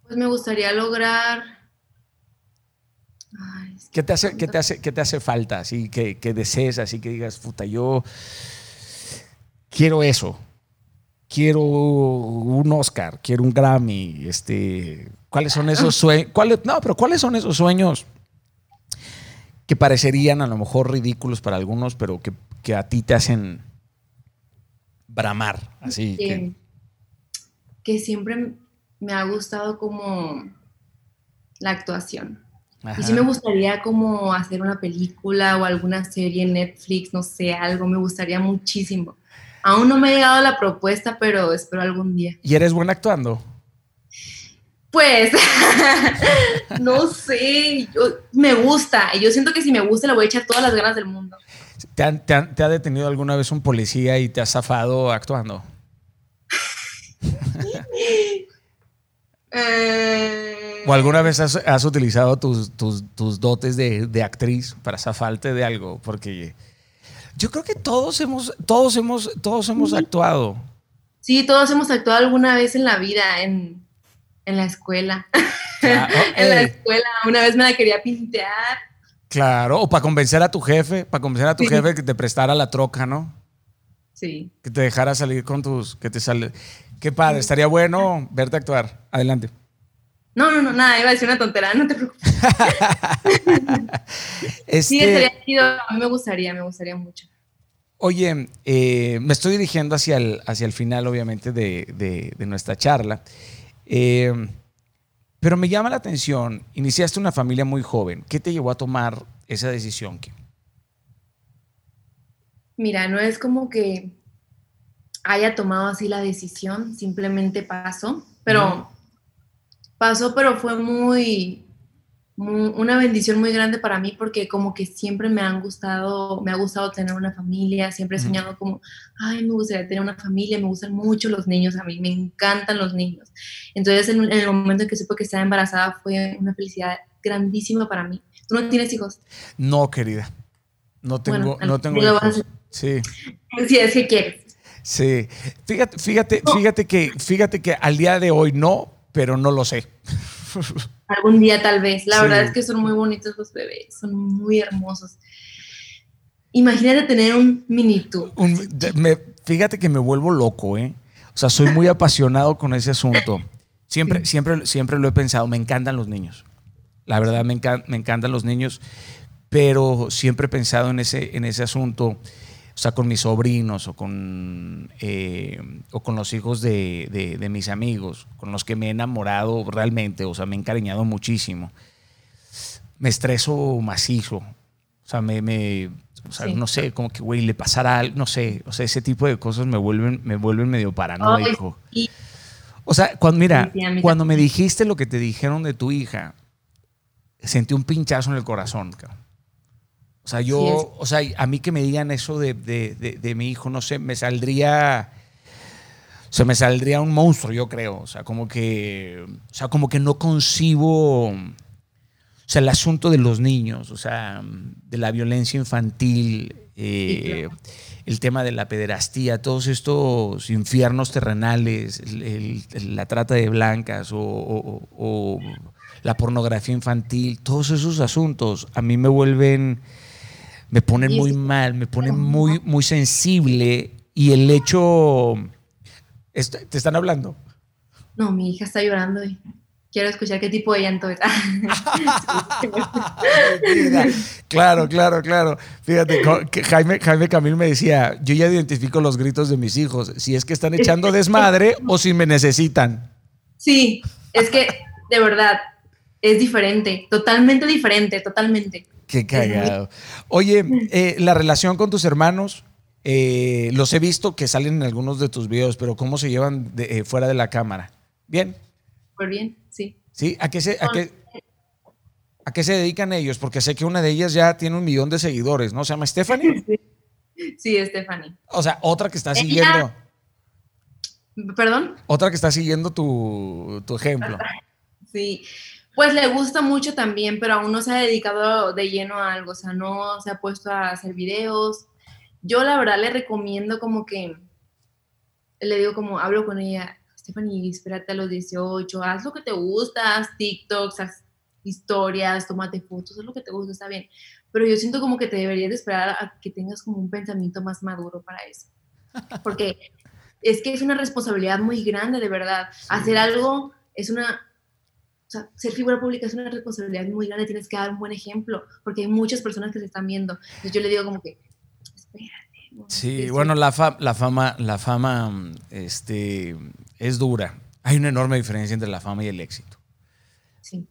Pues me gustaría lograr ¿Qué, te hace, qué, te hace, ¿Qué te hace falta? Así que, que desees, así que digas, puta, yo quiero eso. Quiero un Oscar, quiero un Grammy. Este, ¿Cuáles son esos sueños? no, pero ¿cuáles son esos sueños que parecerían a lo mejor ridículos para algunos, pero que, que a ti te hacen bramar? Así que, que siempre me ha gustado como la actuación. Y sí me gustaría como hacer una película o alguna serie en Netflix, no sé, algo, me gustaría muchísimo. Aún no me ha llegado la propuesta, pero espero algún día. ¿Y eres buena actuando? Pues, no sé, me gusta. Y yo siento que si me gusta le voy a echar todas las ganas del mundo. ¿Te, te ha detenido alguna vez un policía y te ha zafado actuando? Eh, ¿O alguna vez has, utilizado tus, dotes de, actriz para zafarte de algo? Porque yo creo que todos hemos, todos hemos, todos hemos actuado. Sí, todos hemos actuado alguna vez en la vida, en, la escuela. en la escuela, una vez me la quería pintear. Claro, o para convencer a tu jefe, para convencer a tu jefe que te prestara la troca, ¿no? Sí. Que te dejara salir con tus, que te sale. Qué padre, estaría bueno verte actuar. Adelante. No, no, no, nada, iba a decir una tontería, no te preocupes. este... Sí, estaría chido, a mí me gustaría, me gustaría mucho. Oye, eh, me estoy dirigiendo hacia el, hacia el final, obviamente, de, nuestra charla. Eh, pero me llama la atención, iniciaste una familia muy joven. ¿Qué te llevó a tomar esa decisión, Mira, no es como que haya tomado así la decisión, simplemente pasó, pero pasó, pero fue muy, una bendición muy grande para mí porque como que siempre me han gustado, me ha gustado tener una familia, siempre he soñado como, ay, me gustaría tener una familia, me gustan mucho los niños, a mí me encantan los niños. Entonces en, el momento en que supe que estaba embarazada fue una felicidad grandísima para mí. ¿Tú no tienes hijos? No, querida. No tengo, no tengo hijos. Sí. Sí, es que quieres. Sí, fíjate, fíjate, fíjate que, fíjate que al día de hoy no, pero no lo sé. Algún día tal vez. La verdad es que son muy bonitos los bebés, son muy hermosos. Imagínate tener un mini tú. fíjate que me vuelvo loco, ¿eh? O sea, soy muy apasionado con ese asunto. Siempre, siempre, siempre lo he pensado. Me encantan los niños. La verdad, me, me encantan los niños, pero siempre he pensado en ese, en ese asunto o sea, con mis sobrinos o con, eh, o con los hijos de, mis amigos, con los que me he enamorado realmente, o sea, me he encariñado muchísimo. Me estreso macizo. O sea, me, me o sea, no sé, como que, güey, le pasará algo, no sé, o sea, ese tipo de cosas me vuelven, me vuelven medio paranoico. O sea, cuando, mira, cuando me dijiste lo que te dijeron de tu hija, sentí un pinchazo en el corazón, cabrón. O sea, yo, o sea, a mí que me digan eso de, mi hijo, no sé, me saldría, se me saldría un monstruo, yo creo. O sea, como que, o sea, como que no concibo, o sea, el asunto de los niños, o sea, de la violencia infantil, eh, el tema de la pederastía, todos estos infiernos terrenales, la trata de blancas o la pornografía infantil, todos esos asuntos a mí me vuelven me ponen muy mal, me ponen muy, muy sensible y el hecho... ¿Te están hablando? No, mi hija está llorando y quiero escuchar qué tipo de llanto es. claro, claro, claro. Fíjate, Jaime, Jaime Camil me decía, yo ya identifico los gritos de mis hijos, si es que están echando desmadre o si me necesitan. Sí, es que de verdad es diferente, totalmente diferente, totalmente. Qué cagado. Oye, eh, la relación con tus hermanos, eh, los he visto que salen en algunos de tus videos, pero ¿cómo se llevan eh, fuera de la cámara? ¿Bien? Súper bien, sí. ¿Sí? ¿A qué, se, a, qué, ¿A qué se dedican ellos? Porque sé que una de ellas ya tiene un millón de seguidores, ¿no? ¿Se llama Stephanie? Sí, Stephanie. O sea, otra que está siguiendo. ¿Perdón? Otra que está siguiendo tu, tu ejemplo. Sí, pues le gusta mucho también, pero aún no se ha dedicado de lleno a algo, o sea, no se ha puesto a hacer videos. Yo la verdad le recomiendo como que, le digo como, hablo con ella, Stephanie, espérate a los 18, haz lo que te gusta, haz TikToks, haz historias, tómate fotos, haz lo que te gusta, está bien. Pero yo siento como que te deberías de esperar a que tengas como un pensamiento más maduro para eso. Porque es que es una responsabilidad muy grande, de verdad. Hacer algo es una... Sea, ser figura pública es una responsabilidad muy grande, tienes que dar un buen ejemplo, porque hay muchas personas que se están viendo. Entonces yo le digo como que, espérate. Sí, bueno, la, la fama, la fama, este, es dura. Hay una enorme diferencia entre la fama y el éxito.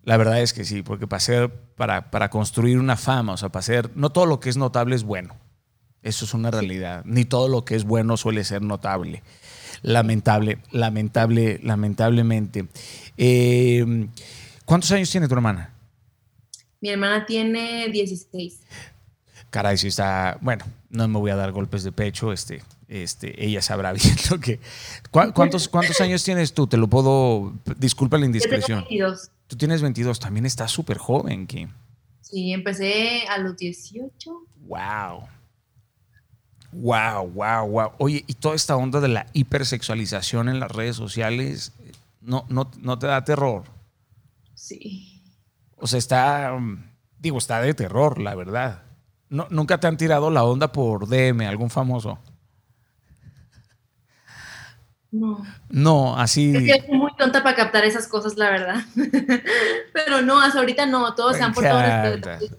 La verdad es que sí, porque para, ser, para, para construir una fama, o sea, para ser, no todo lo que es notable es bueno. Eso es una realidad. Ni todo lo que es bueno suele ser notable. Lamentable, lamentable, lamentablemente. Eh, ¿Cuántos años tiene tu hermana? Mi hermana tiene 16. Caray, si está, bueno, no me voy a dar golpes de pecho, este, este, ella sabrá bien lo que... ¿Cuántos, ¿Cuántos años tienes tú? Te lo puedo... Disculpa la indiscreción. Yo tengo 22. Tú tienes 22, también estás súper joven, Kim. Sí, empecé a los 18. Wow. Wow, wow, wow. Oye, y toda esta onda de la hipersexualización en las redes sociales, ¿no, no, no te da terror? Sí. O sea, está, digo, está de terror, la verdad. No, ¿Nunca te han tirado la onda por DM, algún famoso? No. No, así. Es que soy muy tonta para captar esas cosas, la verdad. Pero no, hasta ahorita no, todos se han portado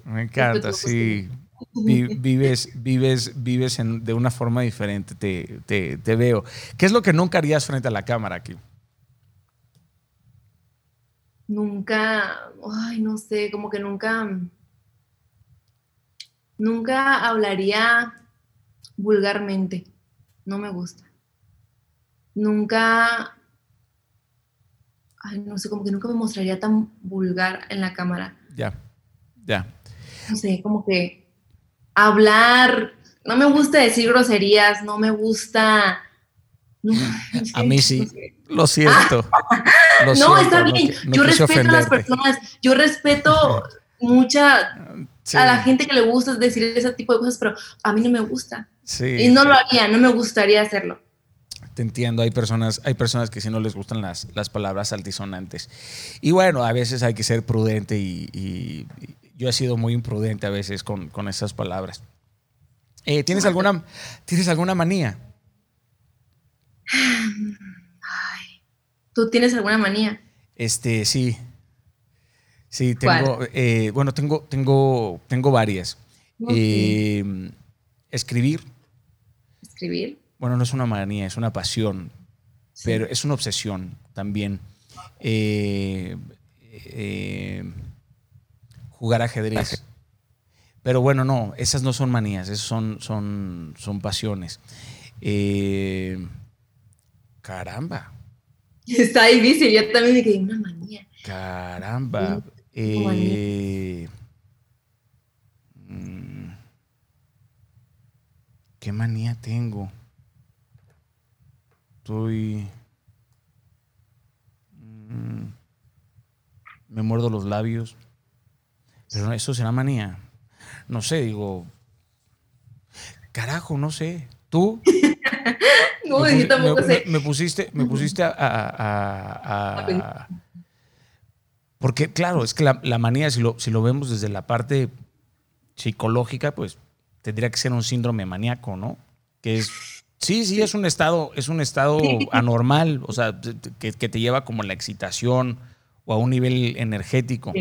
Me encanta, sí. Vives, vives, vives de una forma diferente, te, te, veo. ¿Qué es lo que nunca harías frente a la cámara aquí? Nunca, ay, no sé, como que nunca, nunca hablaría vulgarmente. No me gusta nunca, ay, no sé, como que nunca me mostraría tan vulgar en la cámara. Ya, ya. No sé, como que hablar, no me gusta decir groserías, no me gusta... a mí sí, lo siento. no, está bien, yo respeto a las personas, yo respeto mucha a la gente que le gusta decir ese tipo de cosas, pero a mí no me gusta. Sí. Y no lo haría, no me gustaría hacerlo. Te entiendo, hay personas, hay personas que sí no les gustan las, las palabras altisonantes. Y bueno, a veces hay que ser prudente y, yo he sido muy imprudente a veces con, con esas palabras. Eh, ¿tienes, alguna, ¿Tienes alguna manía? ¿Tú tienes alguna manía? Este, sí. Sí, tengo, eh, bueno, tengo, tengo, tengo varias. Eh, escribir. Escribir bueno, no es una manía, es una pasión, pero es una obsesión también. Eh, eh, jugar ajedrez. Pero bueno, no, esas no son manías, esas son, son, son pasiones. Eh, caramba. Está difícil, yo también me quedé una manía. Caramba. Mm, ¿Qué manía tengo? Estoy... Mm, me muerdo los labios. Pero eso será manía. No sé, digo... Carajo, no sé. ¿Tú? no, me, yo tampoco sé. Me, pusiste, me pusiste a, porque, claro, es que la, manía, si lo, si lo vemos desde la parte psicológica, pues tendría que ser un síndrome maníaco, ¿no? Que es Sí, sí, es un estado, es un estado anormal, o sea, que, te lleva como la excitación o a un nivel energético.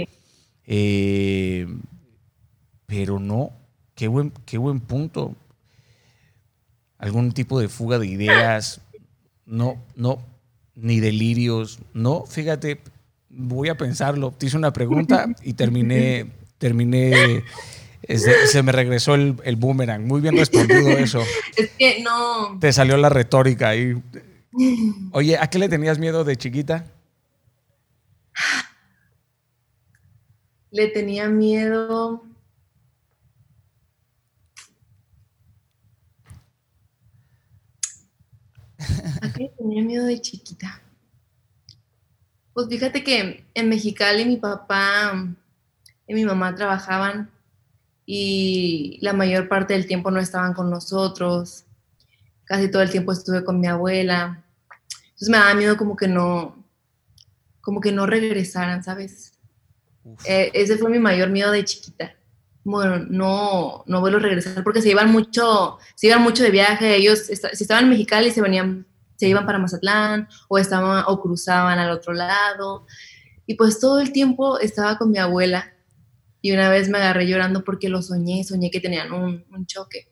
Eh, pero no, qué buen, qué buen punto. Algún tipo de fuga de ideas, no, no, ni delirios, no, fíjate, voy a pensarlo. Te hice una pregunta y terminé, terminé, se, me regresó el, el, boomerang. Muy bien respondido eso. Es que no. Te salió la retórica ahí. Oye, ¿a qué le tenías miedo de chiquita? Le tenía miedo. ¿A qué le tenía miedo de chiquita? Pues fíjate que en Mexicali mi papá y mi mamá trabajaban y la mayor parte del tiempo no estaban con nosotros. Casi todo el tiempo estuve con mi abuela. Entonces me daba miedo como que no, como que no regresaran, ¿sabes? Eh, ese fue mi mayor miedo de chiquita. Bueno, no, no vuelvo a regresar porque se iban mucho, se iban mucho de viaje. Ellos, si estaban en Mexicali, se venían, se iban para Mazatlán o estaban o cruzaban al otro lado. Y pues todo el tiempo estaba con mi abuela. Y una vez me agarré llorando porque lo soñé, soñé que tenían un, un choque.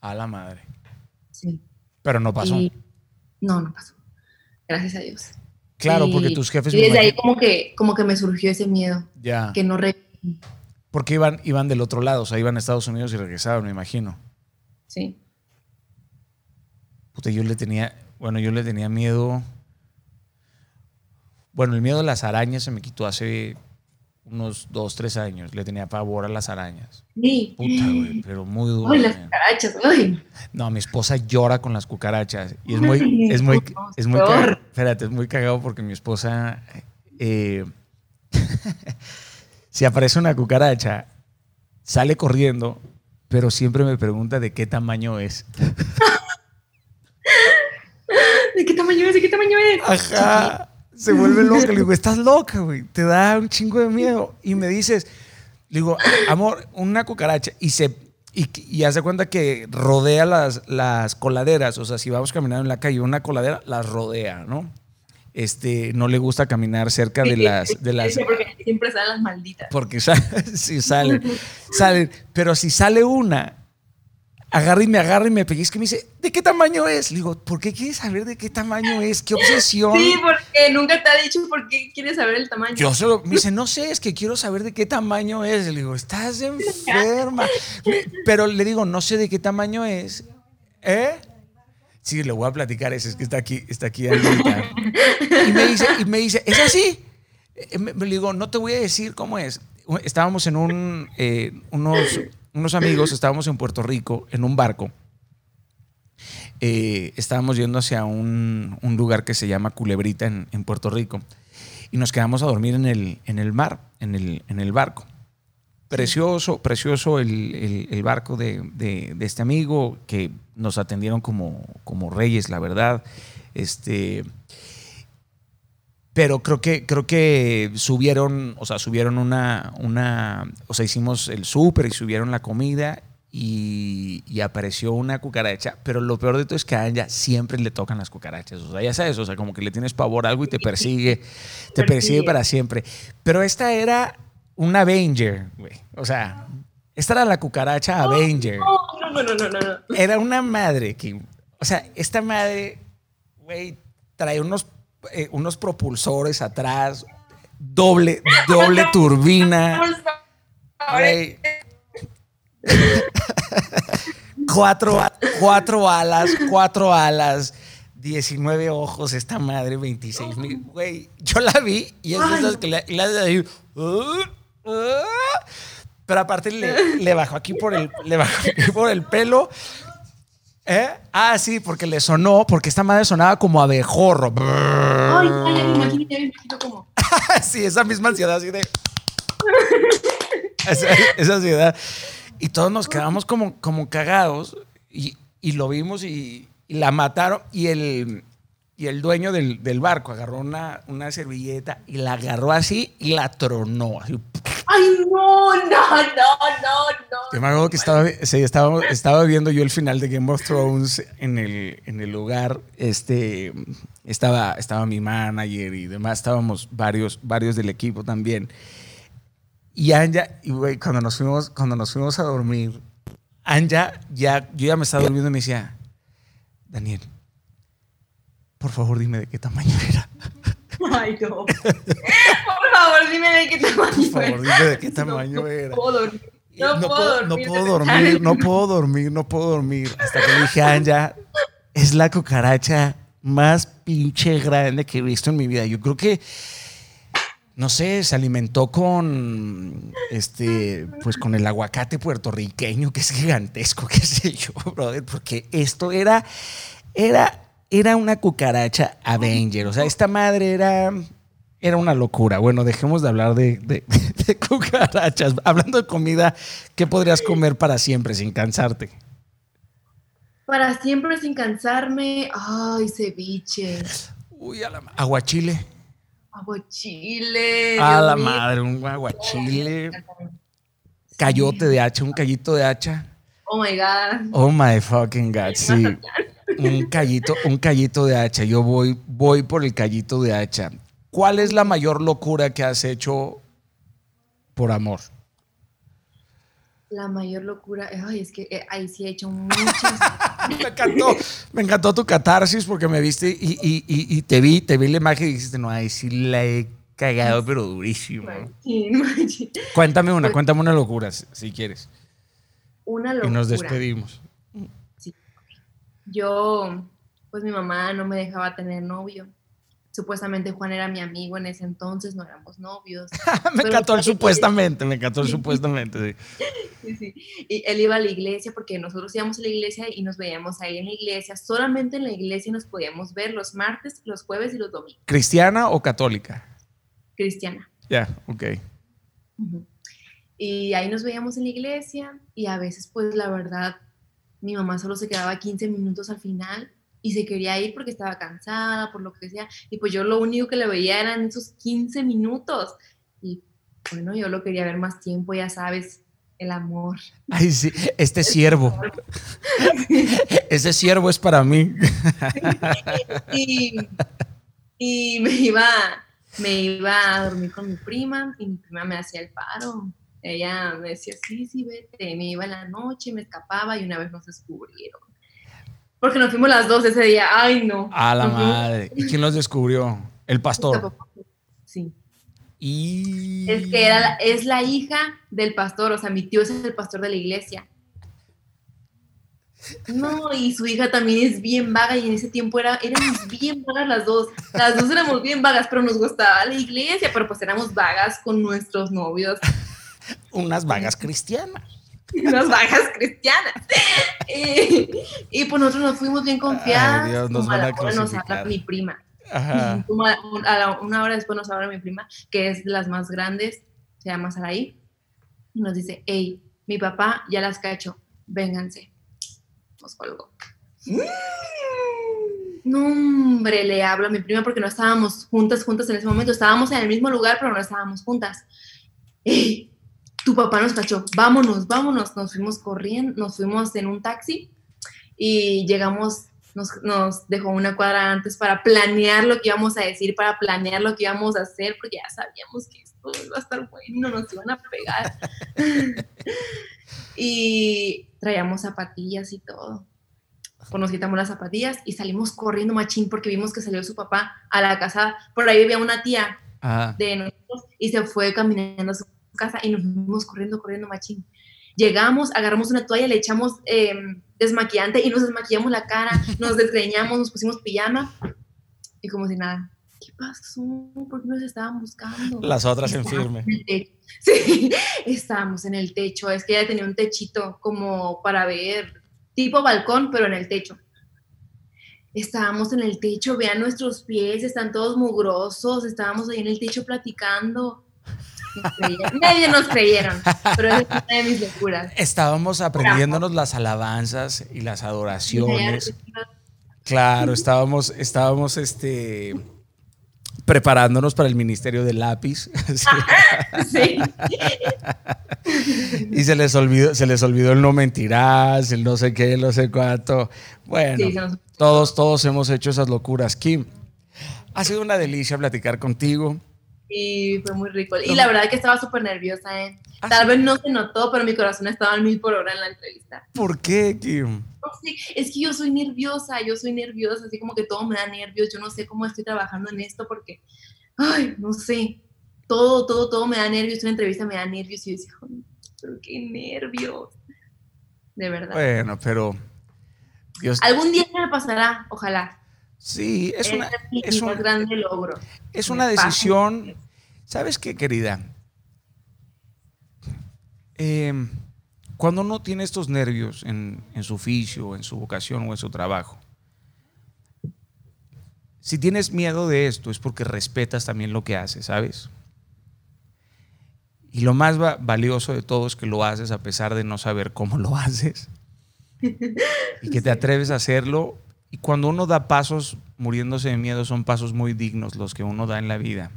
A la madre. Sí. Pero no pasó. no, no pasó gracias a Dios. Claro, porque tus jefes... Y desde ahí como que, como que me surgió ese miedo. Ya. Que no... porque iban, iban del otro lado, o sea, iban a Estados Unidos y regresaban, me imagino. Sí. Puta, yo le tenía, bueno, yo le tenía miedo... Bueno, el miedo a las arañas se me quitó hace unos dos, tres años. Le tenía pavor a las arañas. Sí. Puta, güey, pero muy duro. Ay, las cucarachas. No, mi esposa llora con las cucarachas. Y es muy, es muy, es muy, espérate, es muy cagado porque mi esposa, eh, si aparece una cucaracha, sale corriendo, pero siempre me pregunta de qué tamaño es. ¿De qué tamaño es? ¿De qué tamaño es? Ajá se vuelve loca. Le digo, estás loca, güey. Te da un chingo de miedo. Y me dices, le digo, amor, una cucaracha. Y se y, hace cuenta que rodea las, las coladeras. O sea, si vamos caminando en la calle, una coladera las rodea, ¿no? Este, no le gusta caminar cerca de las... De las porque siempre salen las malditas. Porque sí salen, salen. Pero si sale una agarra y me agarra y me pellizca y me dice, ¿de qué tamaño es? Le digo, ¿por qué quieres saber de qué tamaño es? ¿Qué obsesión? Sí, porque nunca te ha dicho por qué quieres saber el tamaño. Yo solo, me dice, no sé, es que quiero saber de qué tamaño es. Le digo, estás enferma. Pero le digo, no sé de qué tamaño es. ¿Eh? Sí, le voy a platicar eso, es que está aquí, está aquí Y me dice, y me dice, ¿es así? Eh, le digo, no te voy a decir cómo es. Estábamos en un, eh, unos unos amigos, estábamos en Puerto Rico en un barco. Eh, estábamos yendo hacia un, lugar que se llama Culebrita en, Puerto Rico y nos quedamos a dormir en el, en el mar, en el, en el barco. Precioso, precioso el, barco de, este amigo que nos atendieron como, como reyes, la verdad. Este, pero creo que, creo que subieron, o sea, subieron una, una o sea, hicimos el súper y subieron la comida y, apareció una cucaracha, pero lo peor de todo es que a ella siempre le tocan las cucarachas, o sea, ya sabes, o sea, como que le tienes pavor a algo y te persigue, te persigue para siempre. Pero esta era una Avenger, güey, o sea, esta era la cucaracha Avenger. No, no, no, no, no. Era una madre que, o sea, esta madre, güey, trae unos eh, unos propulsores atrás, doble, doble turbina. cuatro, cuatro alas, cuatro alas. 19 ojos, esta madre, 26 mil. Güey, yo la vi y es de esas que le, le, uh, uh, pero aparte le, le, bajó aquí por el, le bajó aquí por el pelo ¿Eh? Ah, sí, porque le sonó, porque esta madre sonaba como abejorro. Ay, sí, esa misma ansiedad así de. esa, ansiedad. Y todos nos quedamos como, como cagados y, lo vimos y, la mataron. Y el, y el dueño del, barco agarró una, una servilleta y la agarró así y la tronó. Así. Ay, ¡Ay, no, no, no, no, no! Yo me acuerdo que estaba, estaba, estaba viendo yo el final de Game of Thrones en el, en el lugar. Este, estaba, estaba mi manager y demás, estábamos varios, varios del equipo también. Y Anja, y güey, cuando nos fuimos, cuando nos fuimos a dormir, Anja, ya, yo ya me estaba durmiendo y me decía, Daniel, por favor dime de qué tamaño era. Ay, no. Por favor, dime de qué tamaño era. Por favor, dime de qué tamaño era. No puedo dormir. No, puedo, no puedo dormir, no puedo dormir, no puedo dormir. Hasta que le dije Anja, es la cucaracha más pinche grande que he visto en mi vida. Yo creo que no sé, se alimentó con este, pues con el aguacate puertorriqueño, que es gigantesco, qué sé yo, brother, porque esto era, era, era una cucaracha Avenger. O sea, esta madre era, era una locura. Bueno, dejemos de hablar de, de, de cucarachas. Hablando de comida, ¿qué podrías comer para siempre sin cansarte? Para siempre sin cansarme, ay, ceviche. Uy, a la aguachile. Aguachile. A la madre, un aguachile. Cayote de hacha, un callito de hacha. Oh my God. Oh my fucking God, sí. Un callito, un callito de hacha. Yo voy, voy por el callito de hacha. ¿Cuál es la mayor locura que has hecho por amor? La mayor locura, ay, es que eh, ahí sí he hecho muchas. me encantó, me encantó tu catarsis porque me viste y, y, y, te vi, te vi la imagen y dijiste, no, ahí sí la he cagado, pero durísimo. Cuéntame una, pues cuéntame una locura, si quieres. Una locura. Y nos despedimos. Yo, pues mi mamá no me dejaba tener novio supuestamente Juan era mi amigo en ese entonces, no éramos novios. me encantó el supuestamente, me encantó el supuestamente. Sí. sí. Y él iba a la iglesia porque nosotros íbamos a la iglesia y nos veíamos ahí en la iglesia. Solamente en la iglesia nos podíamos ver los martes, los jueves y los domingos. ¿Cristiana o católica? Cristiana. Ya, ok. Y ahí nos veíamos en la iglesia y a veces, pues la verdad, mi mamá solo se quedaba 15 minutos al final y se quería ir porque estaba cansada, por lo que sea. Y pues yo lo único que le veía eran esos 15 minutos. Y bueno, yo lo quería ver más tiempo, ya sabes, el amor. Ay, sí, este siervo. Ese siervo es para mí. y, y, me iba, me iba a dormir con mi prima y mi prima me hacía el paro. Ella me decía, sí, sí, vete. Me iba en la noche, me escapaba y una vez nos descubrieron. Porque nos fuimos las dos ese día. Ay, no. A la madre. ¿Y quién los descubrió? El pastor. Sí. Y... Es que era, es la hija del pastor, o sea, mi tío es el pastor de la iglesia. No, y su hija también es bien vaga y en ese tiempo era, éramos bien vagas las dos. Las dos éramos bien vagas, pero nos gustaba la iglesia, pero pues éramos vagas con nuestros novios. Unas vagas cristianas. unas bajas cristianas. y, pues nosotros nos fuimos bien confiados. nos a nos habla mi prima. a, una hora después nos habla mi prima, que es de las más grandes, se llama Saraí, y nos dice, hey, mi papá ya las cacho, vénganse. Nos colgó. No, hombre, le hablo a mi prima porque no estábamos juntas, juntas en ese momento. Estábamos en el mismo lugar, pero no estábamos juntas. Hey, tu papá nos cachó, vámonos, vámonos, nos fuimos corriendo, nos fuimos en un taxi y llegamos, nos, dejó una cuadra antes para planear lo que íbamos a decir, para planear lo que íbamos a hacer, porque ya sabíamos que esto iba a estar bueno, nos iban a pegar. y traíamos zapatillas y todo. Pues nos quitamos las zapatillas y salimos corriendo machín porque vimos que salió su papá a la casa, por ahí vivía una tía de nosotros y se fue caminando a su casa y nos fuimos corriendo, corriendo machín. Llegamos, agarramos una toalla, le echamos em, desmaquillante y nos desmaquillamos la cara, nos desgreñamos, nos pusimos pijama y como si nada. ¿Qué pasó? ¿Por qué nos estaban buscando? Las otras en firme. sí, estábamos en el techo. Es que ella tenía un techito como para ver, tipo balcón, pero en el techo estábamos en el techo, vean nuestros pies, están todos mugrosos, estábamos ahí en el techo platicando. Nadie nos creyeron, pero es una de mis locuras. Estábamos aprendiéndonos las alabanzas y las adoraciones. Claro, estábamos, estábamos este, preparándonos para el Ministerio del Lápiz. sí. y se les olvidó, se les olvidó el no mentirás, el no sé qué, no sé cuánto. Bueno, todos, todos hemos hecho esas locuras. Kim, ha sido una delicia platicar contigo. Sí, fue muy rico. Y la verdad que estaba súper nerviosa, ¿eh? Ah, Tal vez no se notó, pero mi corazón estaba al mil por hora en la entrevista. ¿Por qué, Kim? es que yo soy nerviosa, yo soy nerviosa, así como que todo me da nervios, yo no sé cómo estoy trabajando en esto porque, ay, no sé, todo, todo, todo me da nervios, una entrevista me da nervios y yo digo, pero qué nervios, de verdad. Bueno, pero... Algún día me pasará, ojalá. Sí, es, una... Es un grande logro. Es una decisión, ¿sabes qué, querida? Eh, cuando uno tiene estos nervios en, su oficio, en su vocación o en su trabajo, si tienes miedo de esto es porque respetas también lo que haces, ¿sabes? Y lo más valioso de todo es que lo haces a pesar de no saber cómo lo haces. Y que te atreves a hacerlo. Y cuando uno da pasos muriéndose de miedo, son pasos muy dignos los que uno da en la vida.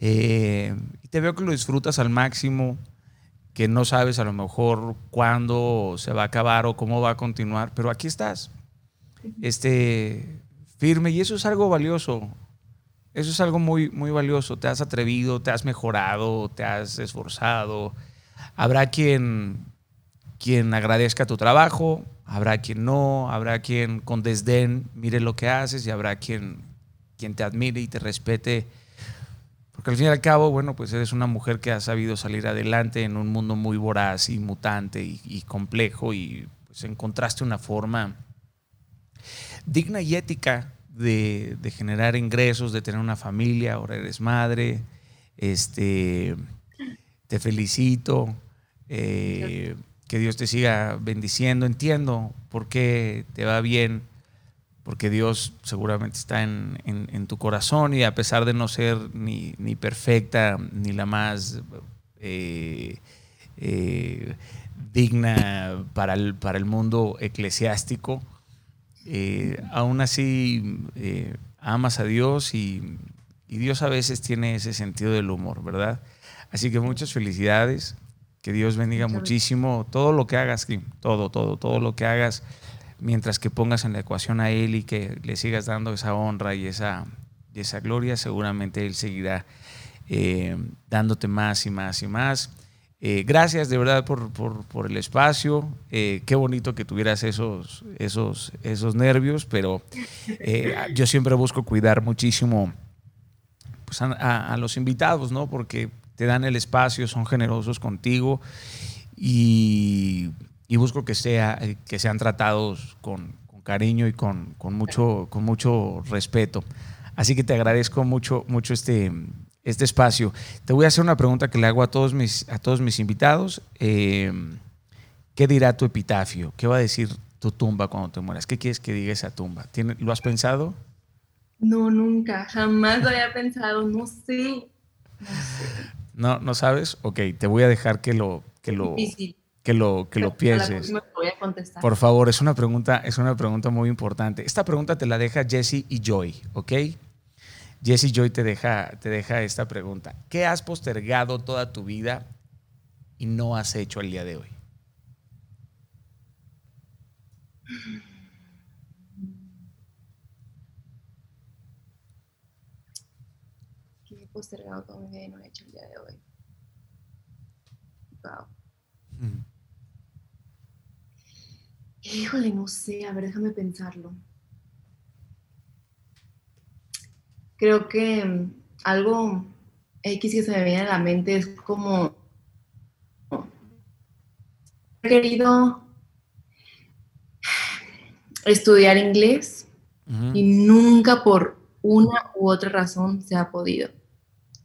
Eh, y te veo que lo disfrutas al máximo que no sabes a lo mejor cuándo se va a acabar o cómo va a continuar, pero aquí estás, este, firme, y eso es algo valioso. Eso es algo muy, muy valioso. Te has atrevido, te has mejorado, te has esforzado. Habrá quien, quien agradezca tu trabajo, habrá quien no, habrá quien con desdén mire lo que haces y habrá quien, quien te admire y te respete. Porque al fin y al cabo, bueno, pues eres una mujer que ha sabido salir adelante en un mundo muy voraz y mutante y, complejo y pues encontraste una forma digna y ética de, generar ingresos, de tener una familia, ahora eres madre, este, te felicito, eh, que Dios te siga bendiciendo, entiendo por qué te va bien porque Dios seguramente está en, tu corazón y a pesar de no ser ni, perfecta ni la más eh, eh, digna para el, mundo eclesiástico, eh, aún así amas a Dios y, Dios a veces tiene ese sentido del humor, ¿verdad? Así que muchas felicidades, que Dios bendiga muchísimo todo lo que hagas, todo, todo, todo lo que hagas mientras que pongas en la ecuación a Él y que le sigas dando esa honra y esa, esa gloria, seguramente Él seguirá eh, dándote más y más y más. Eh, gracias de verdad por, el espacio. Eh, qué bonito que tuvieras esos, esos, esos nervios, pero yo siempre busco cuidar muchísimo pues, a, a, los invitados, ¿no? Porque te dan el espacio, son generosos contigo y busco que, sea, que sean tratados con, cariño y con, mucho, con mucho respeto. Así que te agradezco mucho, mucho este, este espacio. Te voy a hacer una pregunta que le hago a todos mis, a todos mis invitados. Eh, ¿Qué dirá tu epitafio? ¿Qué va a decir tu tumba cuando te mueras? ¿Qué quieres que diga esa tumba? ¿Lo has pensado? No, nunca, jamás lo había pensado, no sé. ¿No, sabes? Ok, te voy a dejar que lo, que lo, que lo, que lo pienses. Por favor, es una, pregunta, es una pregunta muy importante. Esta pregunta te la deja Jesse y Joy, ¿ok? Jesse y Joy te deja, te deja esta pregunta. ¿Qué has postergado toda tu vida y no has hecho el día de hoy? ¿Qué he postergado toda mi vida y no he hecho el día de hoy? Wow. Híjole, no sé, a ver, déjame pensarlo. Creo que mm, algo X que se me viene a la mente es como he querido estudiar inglés y nunca por una u otra razón se ha podido.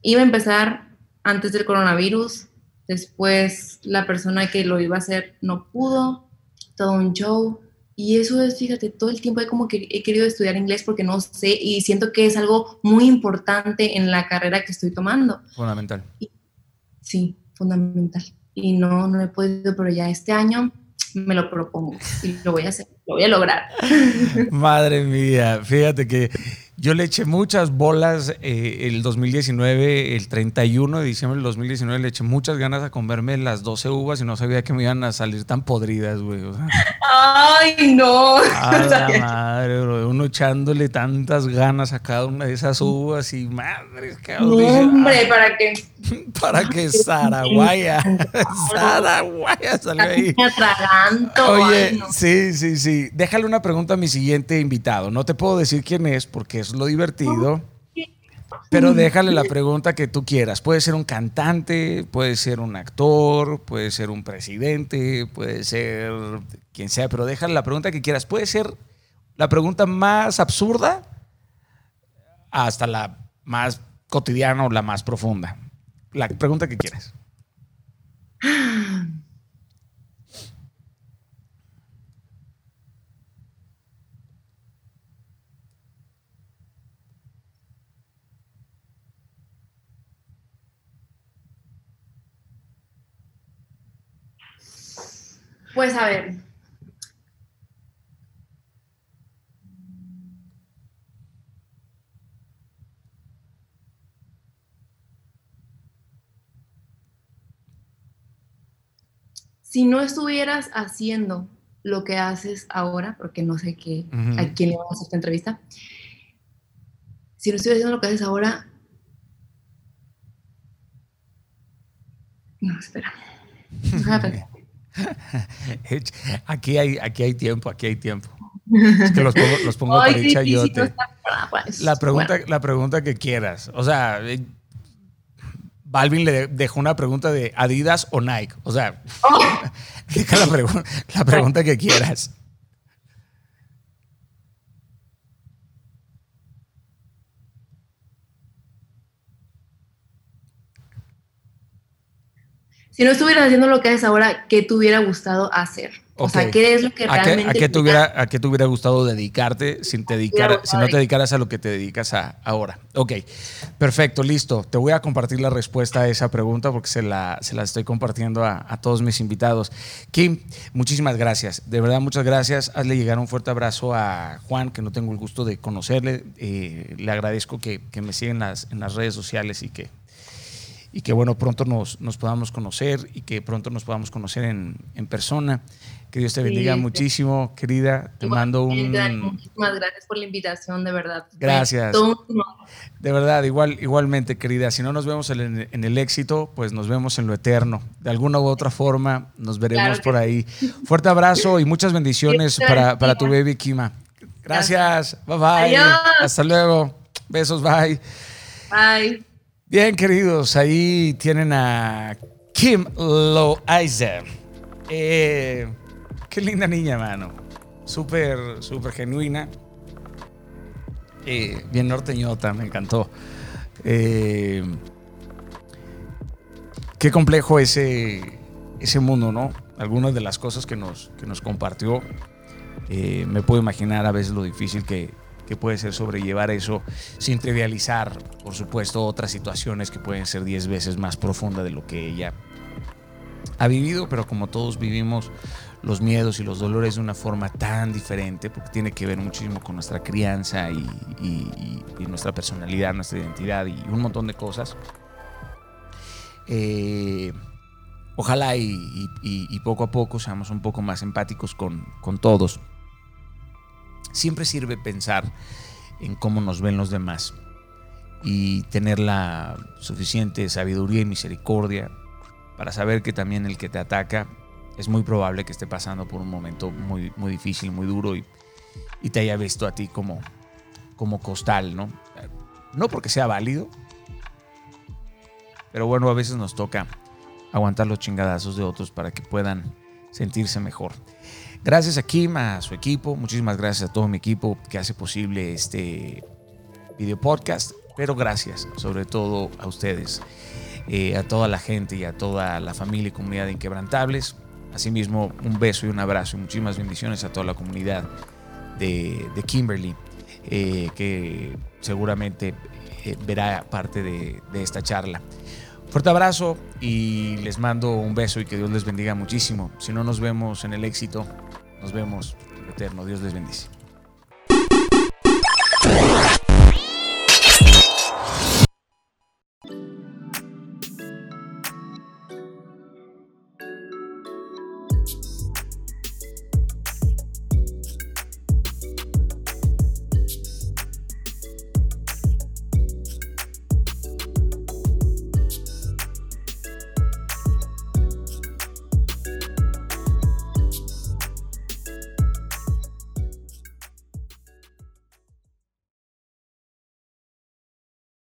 Iba a empezar antes del coronavirus, después la persona que lo iba a hacer no pudo, todo un show. Y eso es, fíjate, todo el tiempo he como que he querido estudiar inglés porque no sé y siento que es algo muy importante en la carrera que estoy tomando. Fundamental. sí, fundamental. Y no, no he podido, pero ya este año me lo propongo y lo voy a hacer, lo voy a lograr. Madre mía, fíjate que Yo le eché muchas bolas eh, el 2019, el 31 de diciembre del 2019, le eché muchas ganas a comerme las 12 uvas y no sabía que me iban a salir tan podridas, güey. Ay, no. A la madre, bro. Uno echándole tantas ganas a cada una de esas uvas y madre, No, hombre, ¿para qué? Para que Saraguaya, Saraguaya salió ahí. Me atraganto. Oye, sí, sí, sí. Déjale una pregunta a mi siguiente invitado. No te puedo decir quién es porque es lo divertido. Pero déjale la pregunta que tú quieras. Puede ser un cantante, puede ser un actor, puede ser un presidente, puede ser quien sea, pero déjale la pregunta que quieras. Puede ser la pregunta más absurda hasta la más cotidiana o la más profunda. La pregunta que quieras. Pues a ver. Si no estuvieras haciendo lo que haces ahora, porque no sé qué, a quién le vamos a hacer esta entrevista, si no estuvieras haciendo lo que haces ahora, no, espera. aquí, hay, aquí hay tiempo, aquí hay tiempo. Es que los pongo, los pongo para chayote. Pues, la, pregunta, la pregunta que quieras. O sea, eh, Balvin le dejó una pregunta de Adidas o Nike. O sea, oh. la, la pregunta que quieras. Si no estuvieras haciendo lo que haces ahora, ¿qué te hubiera gustado hacer? O sea, ¿qué es lo que realmente... ¿A qué, te, hubiera, ¿A qué te hubiera gustado dedicarte sin te dedicar, si no te dedicaras a lo que te dedicas a, ahora? Ok, perfecto, listo. Te voy a compartir la respuesta a esa pregunta porque se la, se la estoy compartiendo a, a, todos mis invitados. Kim, muchísimas gracias. De verdad, muchas gracias. Hazle llegar un fuerte abrazo a Juan, que no tengo el gusto de conocerle. Eh, le agradezco que, que me siga en las, en las redes sociales y que y que bueno, pronto nos, nos podamos conocer y que pronto nos podamos conocer en, en persona. Que Dios te bendiga muchísimo, querida. Te mando un... Muchísimas gracias por la invitación, de verdad. Gracias. De verdad, igual, igualmente, querida. Si no nos vemos en, en, el éxito, pues nos vemos en lo eterno. De alguna u otra forma, nos veremos por ahí. Fuerte abrazo y muchas bendiciones para, para, tu baby Kima. Gracias. Bye bye. Hasta luego. Besos. Bye. Bye. Bien, queridos, ahí tienen a Kim Loaiza. Eh, qué linda niña, mano. Súper, súper genuina. Eh, bien norteñota, me encantó. Eh, qué complejo ese, ese mundo, ¿no? Algunas de las cosas que nos, que nos compartió. me puedo imaginar a veces lo difícil que, que puede ser sobrellevar eso sin trivializar, por supuesto, otras situaciones que pueden ser 10 veces más profundas de lo que ella ha vivido, pero como todos vivimos los miedos y los dolores de una forma tan diferente, porque tiene que ver muchísimo con nuestra crianza y, nuestra personalidad, nuestra identidad y un montón de cosas. Eh, ojalá y, poco a poco seamos un poco más empáticos con, con todos Siempre sirve pensar en cómo nos ven los demás y tener la suficiente sabiduría y misericordia para saber que también el que te ataca es muy probable que esté pasando por un momento muy, muy difícil, muy duro y, te haya visto a ti como, como costal, ¿no? No porque sea válido, pero bueno, a veces nos toca aguantar los chingadazos de otros para que puedan sentirse mejor. Gracias a Kim, a su equipo, muchísimas gracias a todo mi equipo que hace posible este video podcast, pero gracias sobre todo a ustedes, eh, a toda la gente y a toda la familia y comunidad de Inquebrantables. Asimismo, un beso y un abrazo y muchísimas bendiciones a toda la comunidad de, Kimberly, eh, que seguramente eh, verá parte de, de esta charla. Fuerte abrazo y les mando un beso y que Dios les bendiga muchísimo. Si no nos vemos en el éxito, nos vemos eterno. Dios les bendice.